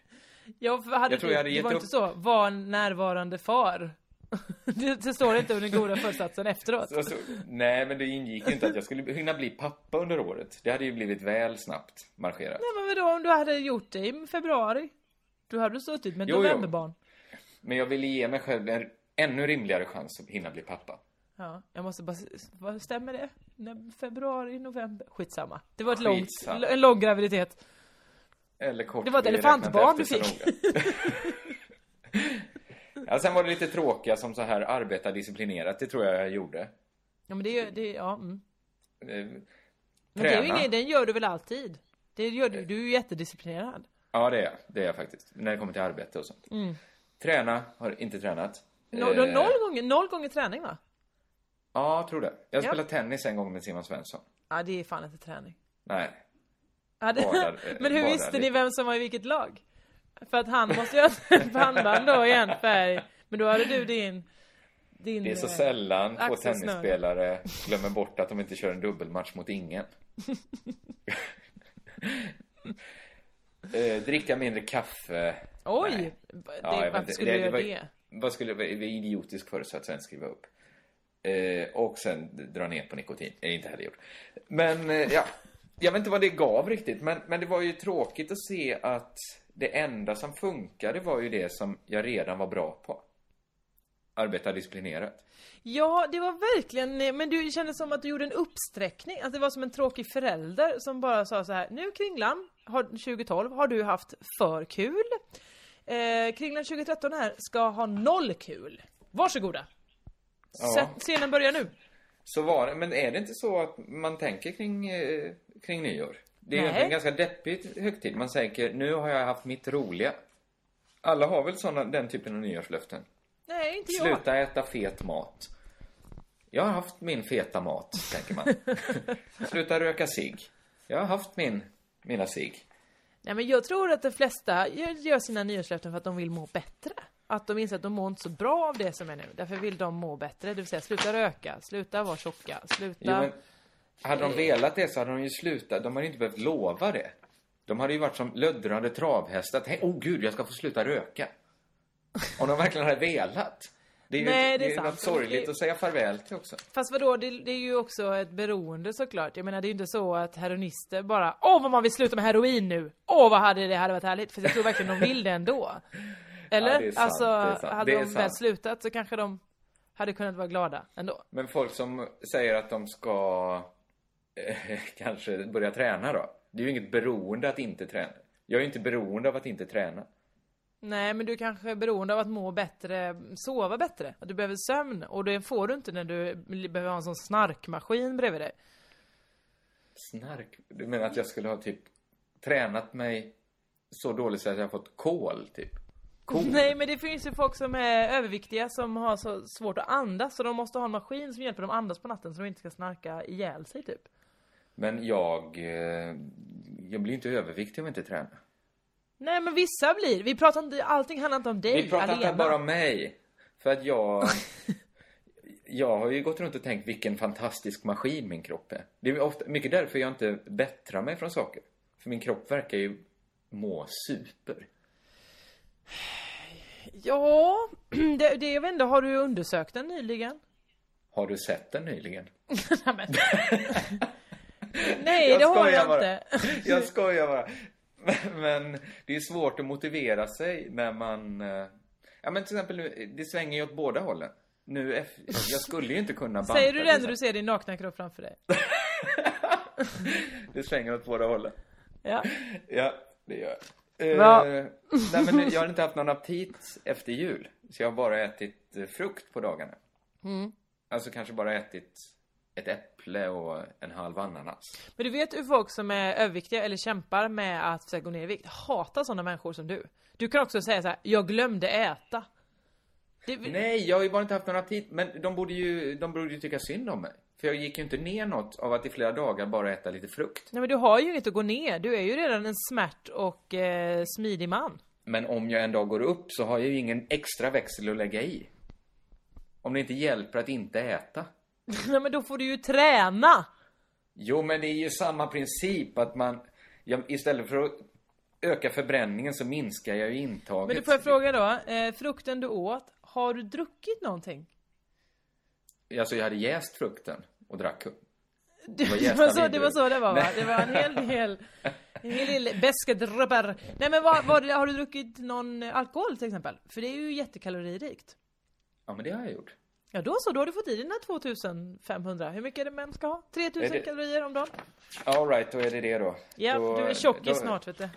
Ja, för hade Jag tror jag hade det var upp- inte så, var en närvarande far. det, det står inte under goda föresatsen efteråt. Så, så, nej, men det ingick inte att jag skulle hinna bli pappa under året. Det hade ju blivit väl snabbt marscherat. Nej men vadå om du hade gjort det i februari? Du hade suttit med novemberbarn. Men jag ville ge mig själv en ännu rimligare chans att hinna bli pappa. Ja, jag måste bara, vad stämmer det? Februari, november? Skitsamma. Det var ett långt, Skitsamma. en lång graviditet. Eller kort. Det var ett elefantbarn du fick. ja, sen var det lite tråkiga som så här arbeta disciplinerat. Det tror jag jag gjorde. Ja men det är det, ja mm. Eh, Men det är ju träna. inget, den gör du väl alltid? Det gör du, du är ju jättedisciplinerad. Ja, det är jag. Det är jag faktiskt. När det kommer till arbete och sånt. Mm. Träna, har inte tränat. No, Eh, noll gånger, noll gånger träning va? Ja, jag tror det. Jag Ja. spelade tennis en gång med Simon Svensson. Ja det är fan inte träning. Nej. Det, Badar, eh, men hur badar visste ni vem som var i vilket lag? För att han måste ju ha ett pannband då i en färg. Men då hade du din... din Det är så eh, sällan två tennisspelare glömmer bort att de inte kör en dubbelmatch mot ingen. eh, dricka mindre kaffe. Oj! Nej. Det, Ja, varför skulle du göra var- det? Vad skulle det vara idiotisk föresats sen skriva upp? Eh, och sen dra ner på nikotin. Är inte heller gjort. Men eh, ja, jag vet inte vad det gav riktigt. Men, men det var ju tråkigt att se att det enda som funkade var ju det som jag redan var bra på. Arbeta disciplinerat. Ja, det var verkligen, men du kände som att du gjorde en uppsträckning, att det var som en tråkig förälder som bara sa så här: nu Kringlan, har, 2012 har du haft för kul. Eh, Kringlan 2013 här ska ha noll kul. Varsågoda! Ja. Scenen börjar nu. Så var det. Men är det inte så att man tänker kring, eh, kring nyår? Det är Nej. en ganska deppig högtid. Man tänker, nu har jag haft mitt roliga. Alla har väl såna, den typen av nyårslöften? Nej, inte jag. Sluta äta fet mat. Jag har haft min feta mat, tänker man. Sluta röka cigg. Jag har haft min, mina cigg. Nej men jag tror att de flesta gör, gör sina nyårslöften för att de vill må bättre. Att de inser att de mår inte så bra av det som är nu. Därför vill de må bättre. Det vill säga sluta röka, sluta vara tjocka, sluta... Jo, men hade de velat det så hade de ju slutat. De hade inte behövt lova det. De hade ju varit som löddrande travhästar. Tänk, oh gud, jag ska få sluta röka. Om de verkligen hade velat. Det är ju Nej, ett, det är det är sant. något sorgligt att säga farväl till också. Fast vadå, det, det är ju också ett beroende såklart. Jag menar det är ju inte så att heroinister bara Åh vad man vill sluta med heroin nu! Åh vad hade det hade varit härligt! För jag tror verkligen de vill det ändå. Eller? Ja, sant, alltså, hade de väl slutat så kanske de hade kunnat vara glada ändå. Men folk som säger att de ska eh, kanske börja träna då. Det är ju inget beroende att inte träna. Jag är ju inte beroende av att inte träna. Nej men du kanske är beroende av att må bättre, sova bättre. Att du behöver sömn. Och det får du inte när du behöver ha en sån snarkmaskin bredvid dig. Snark? Du menar att jag skulle ha typ tränat mig så dåligt så att jag har fått kol, typ? Cool. Nej men det finns ju folk som är överviktiga som har så svårt att andas så de måste ha en maskin som hjälper dem andas på natten så de inte ska snarka ihjäl sig typ. Men jag... Eh, jag blir inte överviktig om jag inte tränar. Nej men vissa blir, vi pratar inte, allting handlar inte om dig Vi pratar inte bara om mig. För att jag... jag har ju gått runt och tänkt vilken fantastisk maskin min kropp är. Det är ofta, mycket därför jag inte bättrar mig från saker. För min kropp verkar ju må super. Ja, det, det jag vet inte, har du undersökt den nyligen? Har du sett den nyligen? Nej, Jag det har jag bara. inte. Jag skojar bara. Men, men det är svårt att motivera sig när man... eh, Ja men till exempel nu, det svänger ju åt båda hållen. Nu, jag skulle ju inte kunna banta. Säger du det det när du ser din nakna kropp framför dig? Det svänger åt båda hållen. Ja. Ja, det gör jag. Bra. Eh, nej men jag har inte haft någon aptit efter jul. Så jag har bara ätit eh, frukt på dagarna. Mm. Alltså kanske bara ätit ett äpple och en halv ananas. Men du vet hur folk som är överviktiga eller kämpar med att gå ner i vikt hatar sådana människor som du. Du kan också säga så här: jag glömde äta. Det, Nej, jag har ju bara inte haft någon aptit. Men de borde ju, de borde ju tycka synd om mig. För jag gick ju inte ner något av att i flera dagar bara äta lite frukt. Nej men du har ju inget att gå ner, du är ju redan en smärt och eh, smidig man. Men om jag en dag går upp så har jag ju ingen extra växel att lägga i. Om det inte hjälper att inte äta. Nej men då får du ju träna! Jo, men det är ju samma princip att man... Ja, istället för att öka förbränningen så minskar jag ju intaget. Men du får jag fråga då, eh, frukten du åt, har du druckit någonting? Alltså, jag hade jäst frukten och drack. Det var var, jästa så, det var så det var va? Det var en hel del, en hel del beska droppar. Nej men vad, vad, har du druckit någon alkohol till exempel? För det är ju jättekaloririkt. Ja, men det har jag gjort. Ja då så, då har du fått i dina 2500. Hur mycket är det män ska ha? 3000 Är det- kalorier om dagen? All right, då är det det då. Ja, då, du är tjockis då- snart vet du.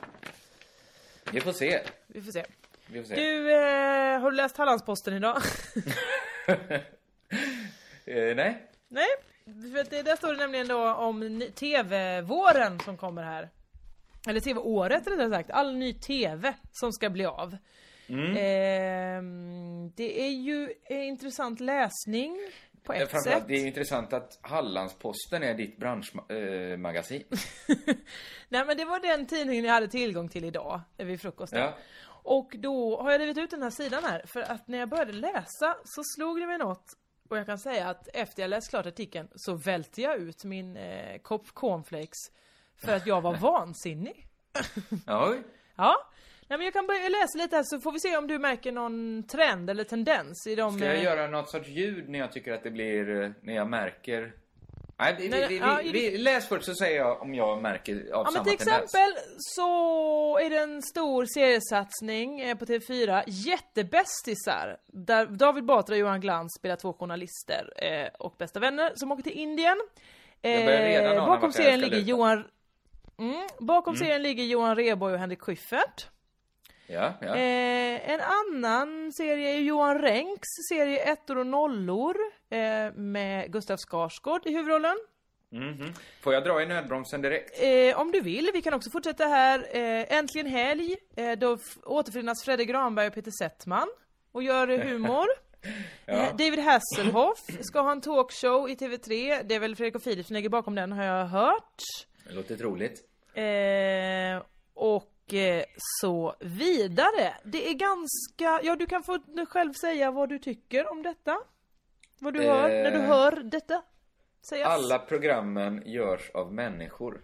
Vi får se. Vi får se. Vi får se. Du, eh, har du läst Hallandsposten idag? Eh, nej. Nej, för att det, där står det nämligen då om TV-våren som kommer här. Eller TV-året rättare sagt, all ny TV som ska bli av. Mm. Ehm, det är ju eh, intressant läsning på Eh, ett Framförallt, sätt. det är intressant att Hallandsposten är ditt branschmagasin. Nej men det var den tidningen jag hade tillgång till idag, eh, vid frukosten. Ja. Och då har jag rivit ut den här sidan här, för att när jag började läsa så slog det mig något. Och jag kan säga att efter jag läst klart artikeln så välte jag ut min eh, kopp cornflakes för att jag var vansinnig. Oj. Ja. Nej men jag kan börja läsa lite här så får vi se om du märker någon trend eller tendens i de... Ska jag eh, göra något sorts ljud när jag tycker att det blir, eh, när jag märker... Nej, vi, vi, vi, ja, vi, läs först så säger jag om jag märker av Ja men samma till tendens. exempel så är det en stor seriesatsning eh, på TV4, Jättebästisar, där David Batra och Johan Glans spelar två journalister eh, och bästa vänner som åker till Indien. Ana bakom serien ligger. Johan mm, Bakom Mm. serien ligger Johan Rheborg och Henrik Schyffert. Ja, ja. Eh, en annan serie är Johan Renks serie Ettor och nollor eh, med Gustav Skarsgård i huvudrollen. Mhm. Får jag dra i nödbromsen direkt? Eh, om du vill, vi kan också fortsätta här. Eh, äntligen helg, eh, då återförenas Fredrik Granberg och Peter Settman och gör humor. Ja. eh, David Hasselhoff ska ha en talkshow i TV3. Det är väl Fredrik och Filip som ligger bakom den har jag hört. Det låter troligt. Eh, och så vidare. Det är ganska, ja du kan få själv säga vad du tycker om detta. Vad du hör, när du Eh, hör detta sägas. Alla programmen görs av människor.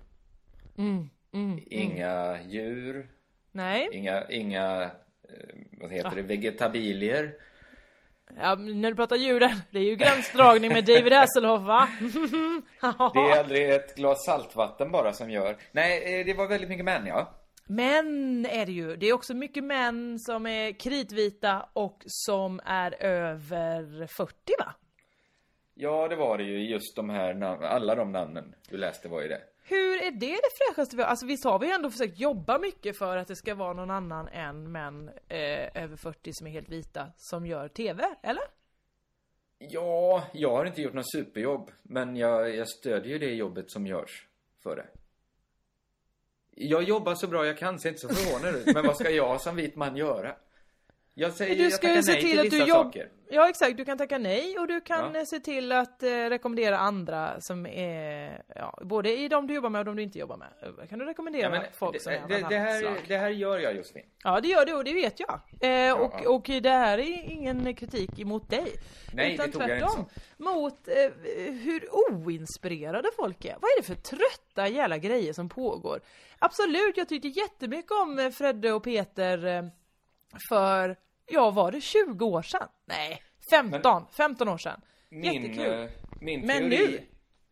Mm, mm, Inga djur, Nej. inga, inga eh, vad heter Ah. det, vegetabilier. Ja, när du pratar djuren, det är ju gränsdragning med David Hasselhoff va? Det är aldrig ett glas saltvatten bara som gör. Nej, eh, det var väldigt mycket män, ja. Män är det ju. Det är också mycket män som är kritvita och som är över 40 va? Ja, det var det ju. Just de här namn, alla de namnen du läste var ju det. Hur är det det fräschaste vi har? Alltså visst har vi ändå försökt jobba mycket för att det ska vara någon annan än män eh, över 40 som är helt vita som gör TV, eller? Ja, jag har inte gjort något superjobb, men jag, jag stödjer ju det jobbet som görs för det. Jag jobbar så bra jag kan, ser inte så förvånad ut. Men vad ska jag som vit man göra? Jag säger, Du jag ska ju se nej till till att du saker. Ja exakt, du kan tacka nej och du kan Ja. eh, se till att eh, rekommendera andra som är, ja, både i de du jobbar med och de du inte jobbar med. Eh, Kan du rekommendera Ja, folk som är det, av det, det, här, det här gör jag Josefin. Ja det gör du och det vet jag. Eh, och, ja. och det här är ingen kritik emot dig. Nej, utan det tog jag inte tvärtom. Mot eh, hur oinspirerade folk är. Vad är det för trötta jävla grejer som pågår? Absolut, jag tyckte jättemycket om eh, Fredde och Peter för, ja var det 20 år sedan? Nej, 15, 15 år sedan. Min, Jättekul. eh, min Men teori, nu?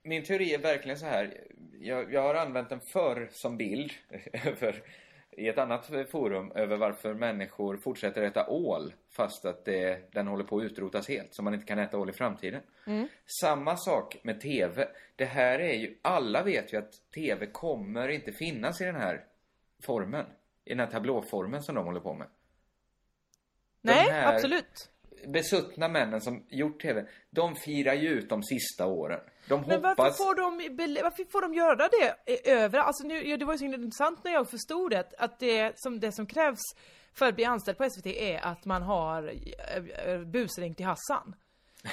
Min teori är verkligen så här. Jag, jag har använt den förr som bild över, i ett annat forum över varför människor fortsätter äta ål fast att det, den håller på att utrotas helt, så man inte kan äta ål i framtiden. Mm. Samma sak med TV. Det här är ju, alla vet ju att TV kommer inte finnas i den här formen. I den här tablåformen som de håller på med. De Nej, här absolut. Besuttna männen som gjort TV, de firar ju ut de sista åren. De Men varför hoppas... får, de, varför får de göra det eh, över? Alltså nu, det var ju så intressant när jag förstod det, att det som, det som krävs för att bli anställd på SVT är att man har eh, eh, busring till Hassan.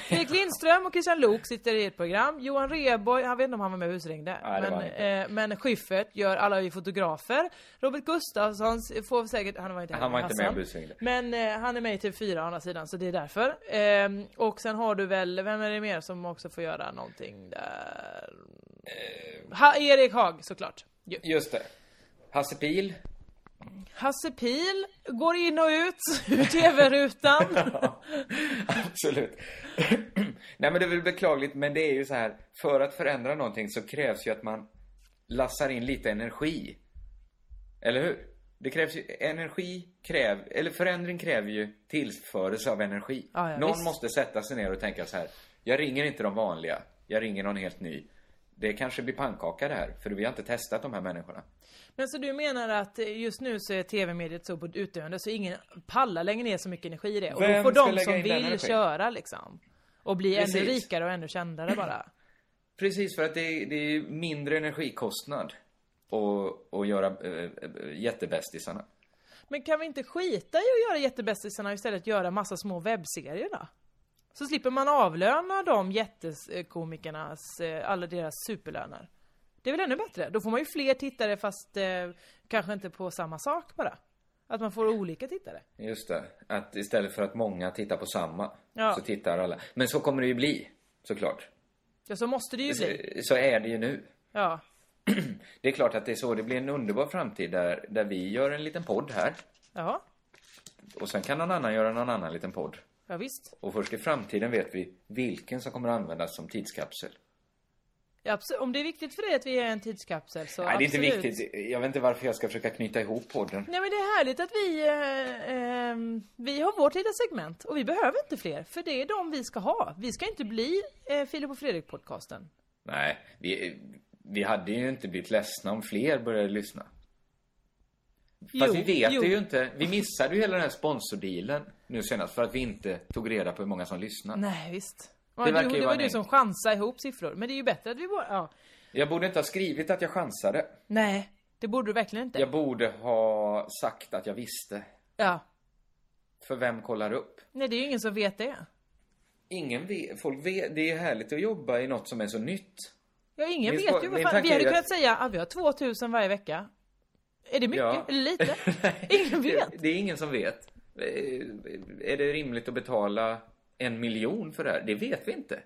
Erik Lindström och Christian Lok sitter i ett program. Johan Rheborg, jag vet inte om han var med och busringde. Nej, men, han eh, men Schyffert gör alla vi fotografer. Robert Gustafsson får säkert, han var inte Han var inte med och busringde. Men eh, han är med i typ 4 å andra sidan, så det är därför. Ehm, och sen har du väl, vem är det mer som också får göra någonting där? Ha, Erik Haag såklart. Ju. Just det. Hasse Pil. Hasse Pil går in och ut ur TV-rutan. Absolut. Nej men det är väl beklagligt, men det är ju så här. För att förändra någonting så krävs ju att man lassar in lite energi. Eller hur? Det krävs ju, energi kräv, eller förändring kräver ju tillförelse av energi. Ja, ja, någon visst. måste sätta sig ner och tänka så här. Jag ringer inte de vanliga. Jag ringer någon helt ny. Det kanske blir pannkaka det här, för vi har inte testat de här människorna. Men så du menar att just nu så är TV-mediet så på utdöende så ingen pallar längre ner så mycket energi i det? Och Vem då får de som vill köra liksom. Och bli ännu Precis. rikare och ännu kändare bara. Precis, för att det är, det är mindre energikostnad att, att göra äh, jättebästisarna. Men kan vi inte skita i att göra jättebästisarna och istället göra massa små webbserier då? Så slipper man avlöna de jättekomikernas, eh, alla deras superlöner. Det är väl ännu bättre? Då får man ju fler tittare fast eh, kanske inte på samma sak bara. Att man får olika tittare. Just det. Att istället för att många tittar på samma, Ja. så tittar alla. Men så kommer det ju bli, såklart. Ja, så måste det ju bli. Så är det ju nu. Ja. Det är klart att det är så. Det blir en underbar framtid där, där vi gör en liten podd här. Ja, Och sen kan någon annan göra någon annan liten podd. Ja visst. Och först i framtiden vet vi vilken som kommer att användas som tidskapsel. Ja, absolut. Om det är viktigt för dig att vi är en tidskapsel så Nej, det är inte absolut. viktigt. Jag vet inte varför jag ska försöka knyta ihop podden. Nej men det är härligt att vi, eh, ehm, vi har vårt lilla segment och vi behöver inte fler. För det är de vi ska ha. Vi ska inte bli eh, Filip och Fredrik-podcasten. Nej, vi, vi hade ju inte blivit ledsna om fler började lyssna. Fast Jo, vi vet jo. det ju inte. Vi missade ju hela den här sponsordealen nu senast för att vi inte tog reda på hur många som lyssnar. Nej visst. Det Ja, du, det var du som chansade ihop siffror. Men det är ju bättre att vi bara, ja. Jag borde inte ha skrivit att jag chansade. Nej, det borde du verkligen inte. Jag borde ha sagt att jag visste. Ja. För vem kollar upp? Nej, det är ju ingen som vet det. Ingen vet, folk vet, det är härligt att jobba i något som är så nytt. Ja, ingen Min vet ju. Vad fan. Vi hade är att- kunnat säga att vi har 2000 varje vecka. Är det mycket? Ja. Eller lite? ingen vet. Det, det är ingen som vet. Eh, Är det rimligt att betala en miljon för det här? Det vet vi inte.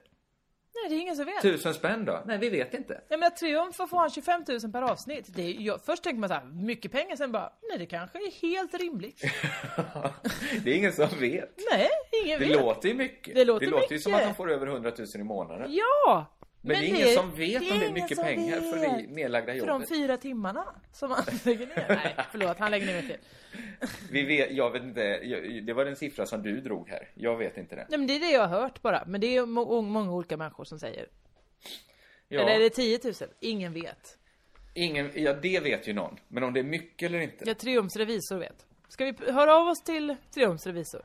Nej, det är ingen som vet. Tusen spänn då? Nej, vi vet inte. Jag menar Triumf får han 25 000 per avsnitt. Det är, jag, först tänker man så här, mycket pengar, sen bara, nej det kanske är helt rimligt. Det är ingen som vet. nej, ingen Det vet. låter ju mycket. Det låter ju mycket. som att de får över 100 000 i månaden. Ja! Men, det är ingen som vet om det är mycket pengar för det vet. nedlagda För de jobbet. fyra timmarna som han lägger ner. Nej, förlåt, han lägger ner fel. Vi vet, jag vet inte, det var den siffra som du drog här. Jag vet inte det. Nej men det är det jag har hört bara. Men det är må- många olika människor som säger. Ja, Eller är det 10 000? Ingen vet. ingen, ja, det vet ju någon. Men om det är mycket eller inte, Ja, Triumfs revisor vet. Ska vi höra av oss till Triumfs revisor?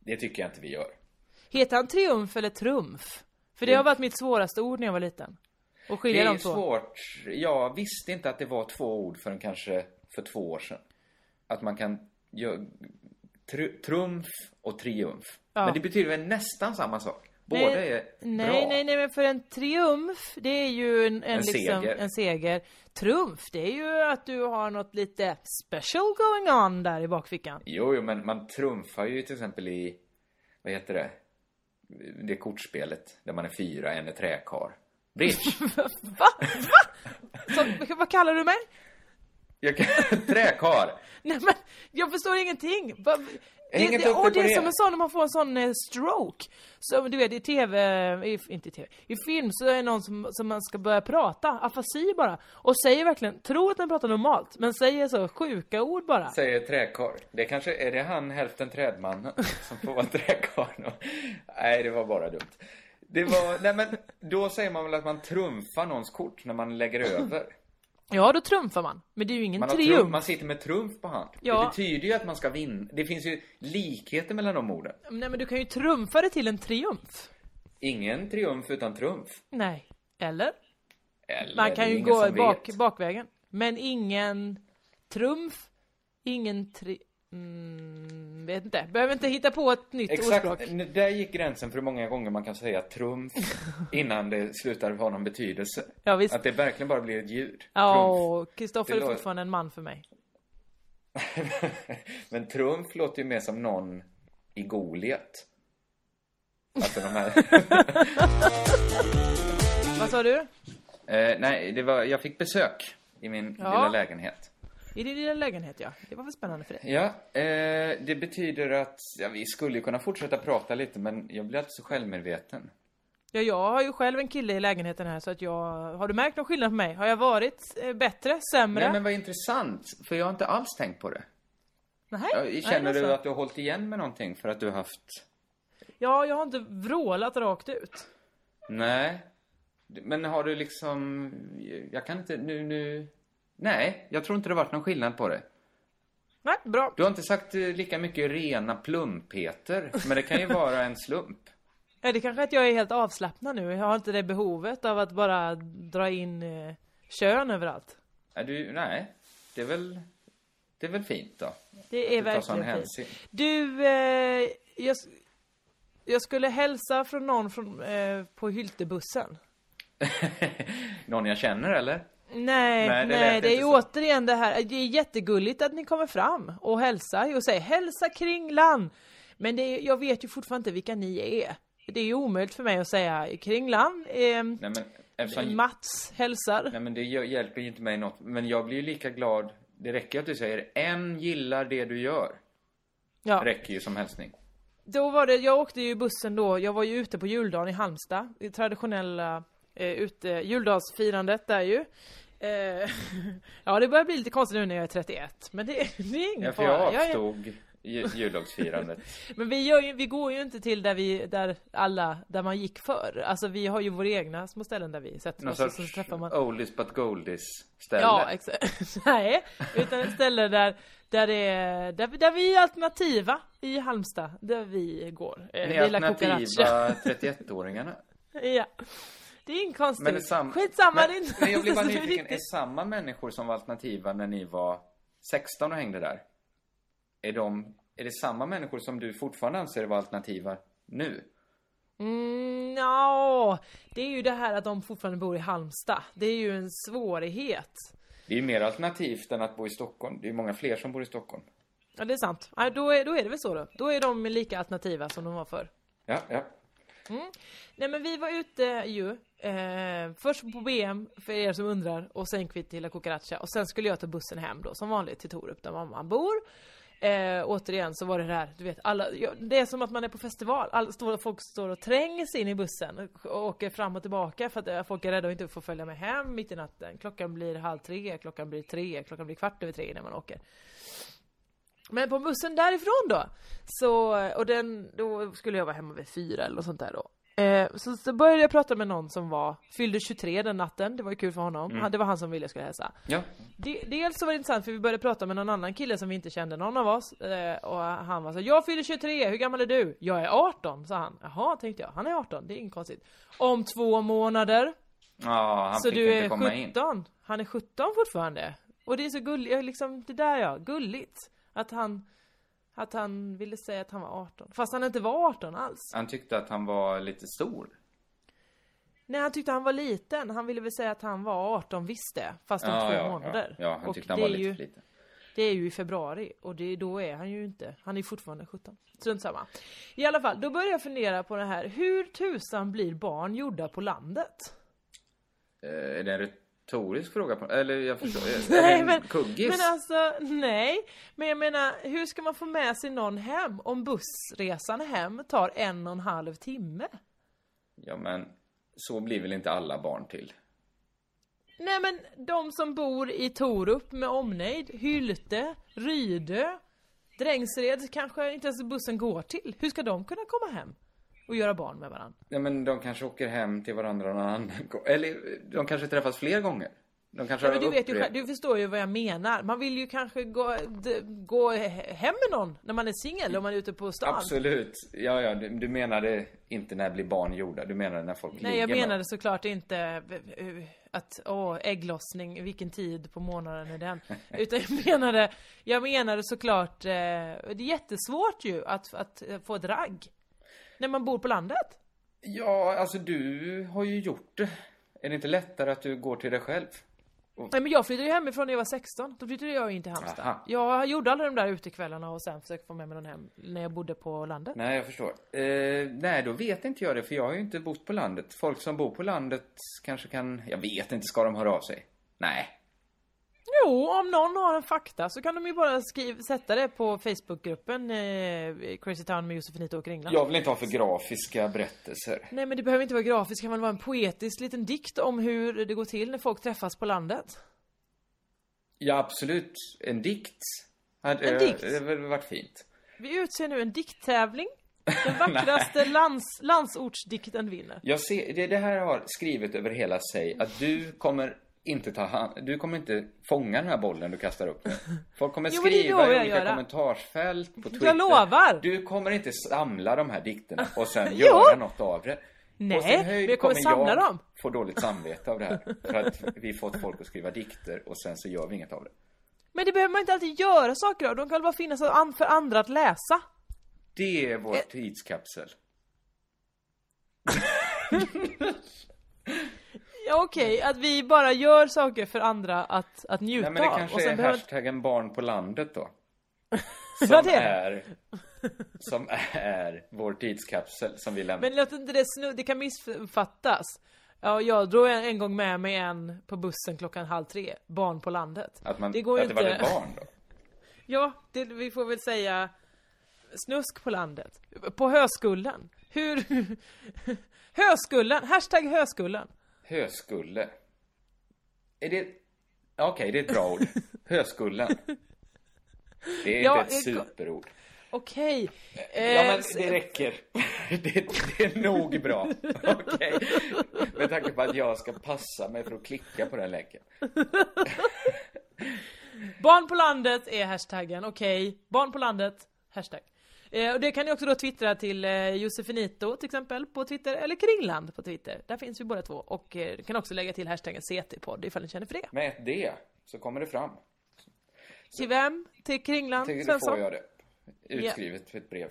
det tycker jag inte vi gör. Heter han Triumf eller Trumf? För det har varit mitt svåraste ord när jag var liten. Och Det skilja är de två. svårt. Jag visste inte att det var två ord förrän kanske för två år sedan. Att man kan gö- tr- trumf och triumf. Ja. Men det betyder väl nästan samma sak? Båda nej, är nej, bra. nej, nej, men för en triumf, det är ju en, en, En liksom, seger. en seger. Trumf, det är ju att du har något lite special going on där i bakfickan. Jo, jo, men man trumfar ju till exempel i, vad heter det? Det kortspelet där man är fyra, en är träkar. Bridge. Så, vad kallar du mig? Jag kan, träkar. Nej men, jag förstår ingenting. Va- Det, hänger det, åh, mig det är det. som en sån när man får en sån eh, stroke. Så du vet i tv, i, inte i tv, i film så är det någon som, som man ska börja prata, afasi bara. Och säger verkligen, tror att den pratar normalt, men säger så sjuka ord bara. Säger träkar. Det kanske, är det han hälften trädman som får vara träkar nu? Nej, det var bara dumt. Det var, nej men då säger man väl att man trumfar någons kort när man lägger över. Ja, då trumfar man. Men det är ju ingen Man, triumf. trumf, man sitter med trumf på hand. Ja. Det betyder ju att man ska vinna. Det finns ju likheter mellan de orden. Nej men du kan ju trumfa det till en triumf. Ingen triumf utan trumf. Nej. Eller? Eller, Man kan ju gå bak, vet. bakvägen. Men ingen trumf, ingen tri... Mm, vet inte. Behöver inte hitta på ett nytt Exakt, ordspråk. där gick gränsen för hur många gånger man kan säga trumf innan det slutar ha någon betydelse. Ja, visst. Att det verkligen bara blir ett ljud. Ja, Kristoffer är låter- fortfarande en man för mig. Men trumf låter ju mer som någon i Goliat. Alltså de här... Vad sa du? eh, nej, det var, jag fick besök i min Ja. lilla lägenhet. I din lilla lägenhet, ja. Det var väl spännande för dig? Ja, eh, det betyder att ja, vi skulle kunna fortsätta prata lite men jag blir alltid så självmedveten. Ja, jag har ju själv en kille i lägenheten här så att jag... Har du märkt någon skillnad på mig? Har jag varit eh, bättre? Sämre? Nej men vad intressant, för jag har inte alls tänkt på det. Nej. Ja, Nej, Känner är du att du har hållit igen med någonting för att du har haft... Ja, jag har inte vrålat rakt ut. Nej. Men har du liksom... Jag kan inte... Nu, nu... Nej, jag tror inte det har varit någon skillnad på det. Nej, bra. Du har inte sagt eh, lika mycket rena plumpheter, men det kan ju vara en slump. Är det kanske att jag är helt avslappnad nu? Jag har inte det behovet av att bara dra in eh, kön överallt. Nej, du, nej. Det är väl... Det är väl fint då? Det är verkligen fint. Du, eh, jag, jag skulle hälsa från någon från, eh, på Hyltebussen. Någon jag känner eller? Nej, Nej, nej, det det, är återigen det här. Det är jättegulligt att ni kommer fram och hälsar och säger hälsa Kringlan. Men är, jag vet ju fortfarande inte vilka ni är. Det är ju omöjligt för mig att säga Kringlan. Eh, Nej men eftersom... Mats hälsar. Nej men det hjälper ju inte mig något. Men jag blir ju lika glad. Det räcker att du säger en gillar det du gör. Ja. Räcker ju som hälsning. Då var det, jag åkte ju bussen då, jag var ju ute på juldagen i Halmstad, i traditionella eh, ute, juldagsfirandet där ju. Eh, ja det börjar bli lite konstigt nu när jag är 31, men det, det är ingen Ja, för fara. jag avstod ju- juldagsfirandet. Men vi, gör ju, vi går ju inte till där vi, där alla, där man gick förr. Alltså vi har ju våra egna små ställen där vi sätter Någon oss och sorts så träffar man oldies but goldies ställe. Ja, exakt. Nej, utan ett ställe där, där, det är, där, vi- där vi är alternativa i Halmstad, där vi går. Eh, Ni är alternativa Cucaracha. 31-åringarna. Ja. Det är inget konstigt. Men är sam... Skitsamma, men, det är inte men jag blir bara nyfiken, är samma människor som var alternativa när ni var 16 och hängde där? Är de, är det samma människor som du fortfarande anser vara alternativa nu? Mm, ja, det är ju det här att de fortfarande bor i Halmstad. Det är ju en svårighet. Det är ju mer alternativt än att bo i Stockholm. Det är ju många fler som bor i Stockholm. Ja, det är sant. Ja, då, är, då är det väl så då. Då är de lika alternativa som de var förr. Ja, ja. Mm. Nej men vi var ute ju, eh, först på BM för er som undrar och sen kvitt till La Cucaracha och sen skulle jag ta bussen hem då som vanligt till Torup där mamman bor. Eh, återigen så var det där, du vet, alla, ja, det är som att man är på festival. Alla står, folk står och trängs in i bussen och, och åker fram och tillbaka för att eh, folk är rädda att inte få följa med hem mitt i natten. Klockan blir halv tre, klockan blir tre, klockan blir kvart över tre när man åker. Men på bussen därifrån då, så, och den, då skulle jag vara hemma vid fyra eller något sånt där då. Eh, så, så började jag prata med någon som var, fyllde 23 den natten, det var ju kul för honom. Mm. Han, det var han som ville jag skulle hälsa. Ja. De, dels så var det intressant för vi började prata med någon annan kille som vi inte kände någon av oss. Eh, och han var så jag fyller 23, hur gammal är du? Jag är 18, sa han. Jaha, tänkte jag, han är 18, det är inget konstigt. Om två månader. Ja, han så fick du inte är komma 17? in. Han är 17 fortfarande. Och det är så gulligt, liksom, det där ja, gulligt. Att han, Att han ville säga att han var 18. Fast han inte var 18 alls. Han tyckte att han var lite stor. Nej, han tyckte han var liten. Han ville väl säga att han var 18 visst det. Fast om Ja, två ja, månader. ja. Ja, han Och tyckte han var lite ju, för liten. Det är ju i februari och det, då är han ju inte. Han är fortfarande 17. Strunt samma. I alla fall, då börjar jag fundera på det här. Hur tusan blir barn gjorda på landet? Eh, är det en retorisk fråga? På, eller jag förstår. Nej en men, kuggis? men alltså, nej. Men jag menar, hur ska man få med sig någon hem om bussresan hem tar en och en halv timme? Ja, men så blir väl inte alla barn till? Nej men de som bor i Torup med omnejd, Hylte, Rydö, Drängsred kanske inte ens bussen går till. Hur ska de kunna komma hem och göra barn med varandra? Ja, men de kanske åker hem till varandra någon annan gång. Eller de kanske träffas fler gånger. De kanske Ja, men du vet ju du förstår ju vad jag menar. Man vill ju kanske gå, gå he- hem med någon när man är singel, om man är ute på stan. Absolut. Ja, ja, du, du menade inte när blir barn gjorda. Du menade när folk Nej, jag ligger med menade såklart inte eh, att, åh, ägglossning, vilken tid på månaden är den? Utan jag menade, jag menade såklart, eh, det är jättesvårt ju att, att få ett ragg. När man bor på landet. Ja, alltså du har ju gjort det. Är det inte lättare att du går till dig själv? Nej men jag flyttade ju hemifrån när jag var 16, då flyttade jag in till Halmstad. Aha. Jag gjorde alla de där utekvällarna och sen försökte få med mig någon hem när jag bodde på landet. Nej, jag förstår. Eh, nej, då vet inte jag det, för jag har ju inte bott på landet. Folk som bor på landet kanske kan... Jag vet inte, ska de höra av sig? Nej. Jo, om någon har en fakta så kan de ju bara skriva, sätta det på Facebookgruppen eh, Crazy Town med Josefinito och Ringland. Jag vill inte ha för grafiska berättelser. Nej men det behöver inte vara grafiskt, det kan väl vara en poetisk liten dikt om hur det går till när folk träffas på landet. Ja, absolut. En dikt. En dikt? Det hade varit fint. Vi utser nu en dikttävling. Den vackraste lands, landsortsdikten vinner. Jag ser, det, det här har skrivit över hela sig att du kommer inte ta hand, du kommer inte fånga den här bollen du kastar upp nu. Folk kommer Jo, skriva i olika göra. kommentarsfält på Twitter. Jag lovar! Du kommer inte samla de här dikterna och sen göra något av det. Nej, men jag kommer samla jag dem. få dåligt samvete av det här. För att vi fått folk att skriva dikter och sen så gör vi inget av det. Men det behöver man inte alltid göra saker av, de kan bara finnas för andra att läsa. Det är Eh. vår tidskapsel. Ja okej, att vi bara gör saker för andra att, att njuta Nej men det av. kanske är behöver... hashtaggen barn på landet då. Ja, Som det är som är vår tidskapsel som vi lämnar. Men låt inte det snu... det kan missuppfattas. Ja, jag drog en, en gång med mig en på bussen klockan halv tre, barn på landet. Att, man, det går att ju det var inte. ett barn då? Ja, det, vi får väl säga snusk på landet. På höskullen. Hur... höskullen, hashtag höskullen. Höskulle. Är det... Okej, det är ett bra ord. Höskullen. Det är Ja, inte ett superord. Okej. Ja, Eh, men det räcker. Det, det är nog bra. Okej. Med tanke på att jag ska passa mig för att klicka på den länken. Barn på landet är hashtaggen, okej. Barn på landet, hashtag. Eh, och det kan ni också då twittra till eh, Josefinito till exempel på Twitter, eller Kringland på Twitter. Där finns vi båda två. Och eh, kan också lägga till hashtaggen CT-podd ifall ni känner för det. Med ett D så kommer det fram. Till vem? Till Kringland då Svensson? får jag det. Utskrivet för ett brev.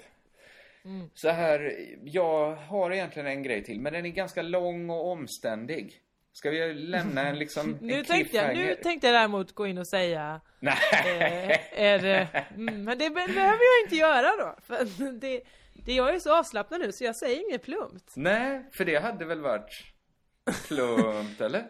Mm. Så här, jag har egentligen en grej till, men den är ganska lång och omständig. Ska vi lämna en liksom, Nu en tänkte, jag, nu tänkte jag däremot gå in och säga Nej. eh, är det, mm, Men det be- behöver jag inte göra då. För det, det, jag är så avslappnad nu så jag säger inget plumpt. Nej, för det hade väl varit plumpt, eller?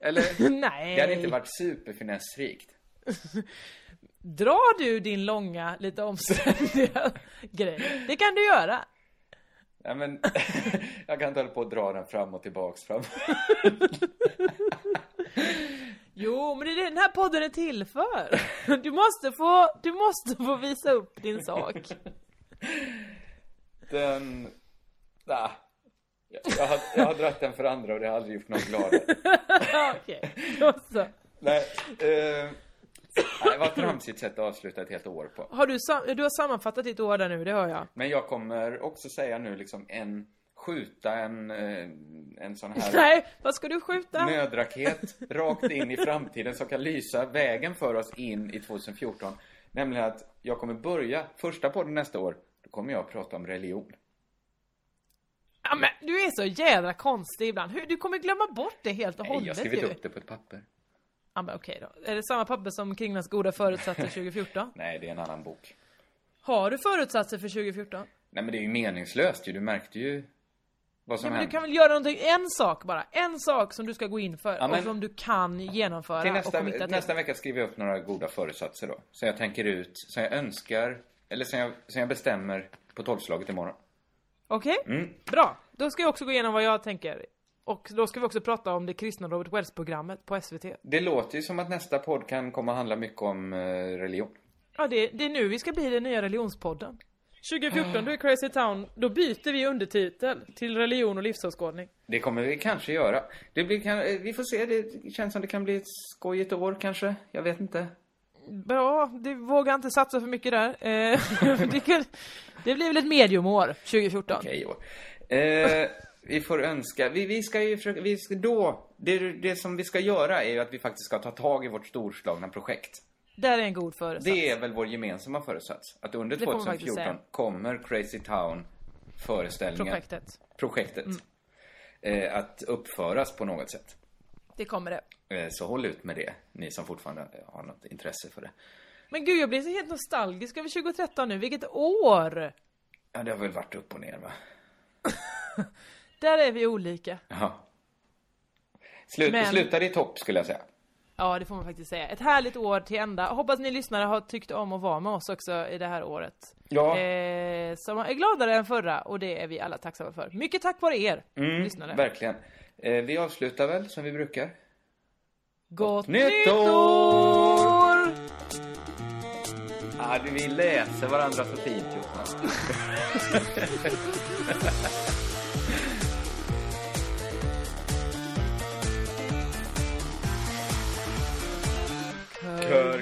Eller? Nej. Det hade inte varit superfinessrikt. Drar du din långa, lite omständiga grej? Det kan du göra. Nej men, jag kan inte hålla på och dra den fram och tillbaks fram. Jo, men det är det den här podden är till för. Du måste få, du måste få visa upp din sak. Den... Nej. Jag, har, jag har dragit den för andra och det har aldrig gjort någon gladare. Okej, då så. Nej, eh, nej, det var ett tramsigt sätt att avsluta ett helt år på. Har du, du har sammanfattat ditt år där nu, det hör jag. Men jag kommer också säga nu liksom en, skjuta en, eh, en sån här Nej, vad ska du skjuta? nödraket rakt in i framtiden som kan lysa vägen för oss in i 2014. Nämligen att jag kommer börja, första podden nästa år, då kommer jag att prata om religion. Ja, men du är så jävla konstig ibland. Hur, du kommer glömma bort det helt och Nej, jag har hållet skrivit ju. upp det på ett papper. Ja, men okej då. Är det samma papper som Kringlands goda förutsatser 2014? Nej, det är en annan bok. Har du förutsatser för 2014? Nej, men det är ju meningslöst ju. Du märkte ju vad som Ja, men du kan väl göra någonting, en sak bara. En sak som du ska gå in för Ja, men- och som du kan genomföra Till och nästa, committa till. nästa vecka skriver jag upp några goda föresatser då. Som jag tänker ut, som jag önskar, eller som jag, som jag bestämmer på tolvslaget imorgon. Okej? Mm. Bra. Då ska jag också gå igenom vad jag tänker. Och då ska vi också prata om det kristna Robert Wells-programmet på SVT. Det låter ju som att nästa podd kan komma att handla mycket om eh, religion. Ja, det, det är nu vi ska bli den nya religionspodden. 2014, då är Crazy Town, då byter vi undertitel till religion och livsåskådning. Det kommer vi kanske göra. Det blir, kan, eh, vi får se, det känns som det kan bli ett skojigt år kanske. Jag vet inte. Bra, du vågar inte satsa för mycket där. Eh, det, kan, det blir väl ett mediumår, 2014. Okej, år. Eh, vi får önska, vi, vi ska ju försöka, vi ska då, det, det som vi ska göra är ju att vi faktiskt ska ta tag i vårt storslagna projekt. Där är en god föresats. Det är väl vår gemensamma föresats. Att under Det får man faktiskt 2014 säga. kommer Crazy Town föreställningen, Projektet. projektet eh, att uppföras på något sätt. Det kommer det. Eh, så håll ut med det, ni som fortfarande har något intresse för det. Men gud, jag blir så helt nostalgisk över 2013 nu. Vilket år! Ja, det har väl varit upp och ner va? Där är vi olika. Ja. Slut, Men- Slutade i topp skulle jag säga. Ja, det får man faktiskt säga. Ett härligt år till ända. Hoppas ni lyssnare har tyckt om att vara med oss också i det här året. Ja. Eh, som är gladare än förra och det är vi alla tacksamma för. Mycket tack vare er, Mm, lyssnare. verkligen. Eh, vi avslutar väl som vi brukar. Gott nytt år! Ah, vi läser varandra så fint Jossan.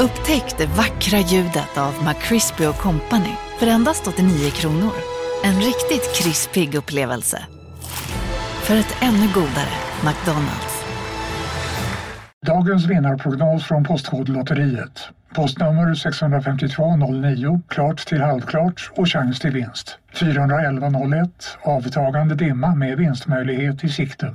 Upptäck det vackra ljudet av McCrispy Company för endast 89 kronor. En riktigt krispig upplevelse. För ett ännu godare McDonalds. Dagens vinnarprognos från Postkodlotteriet. Postnummer 65209, klart till halvklart och chans till vinst. 41101, avtagande dimma med vinstmöjlighet i sikte.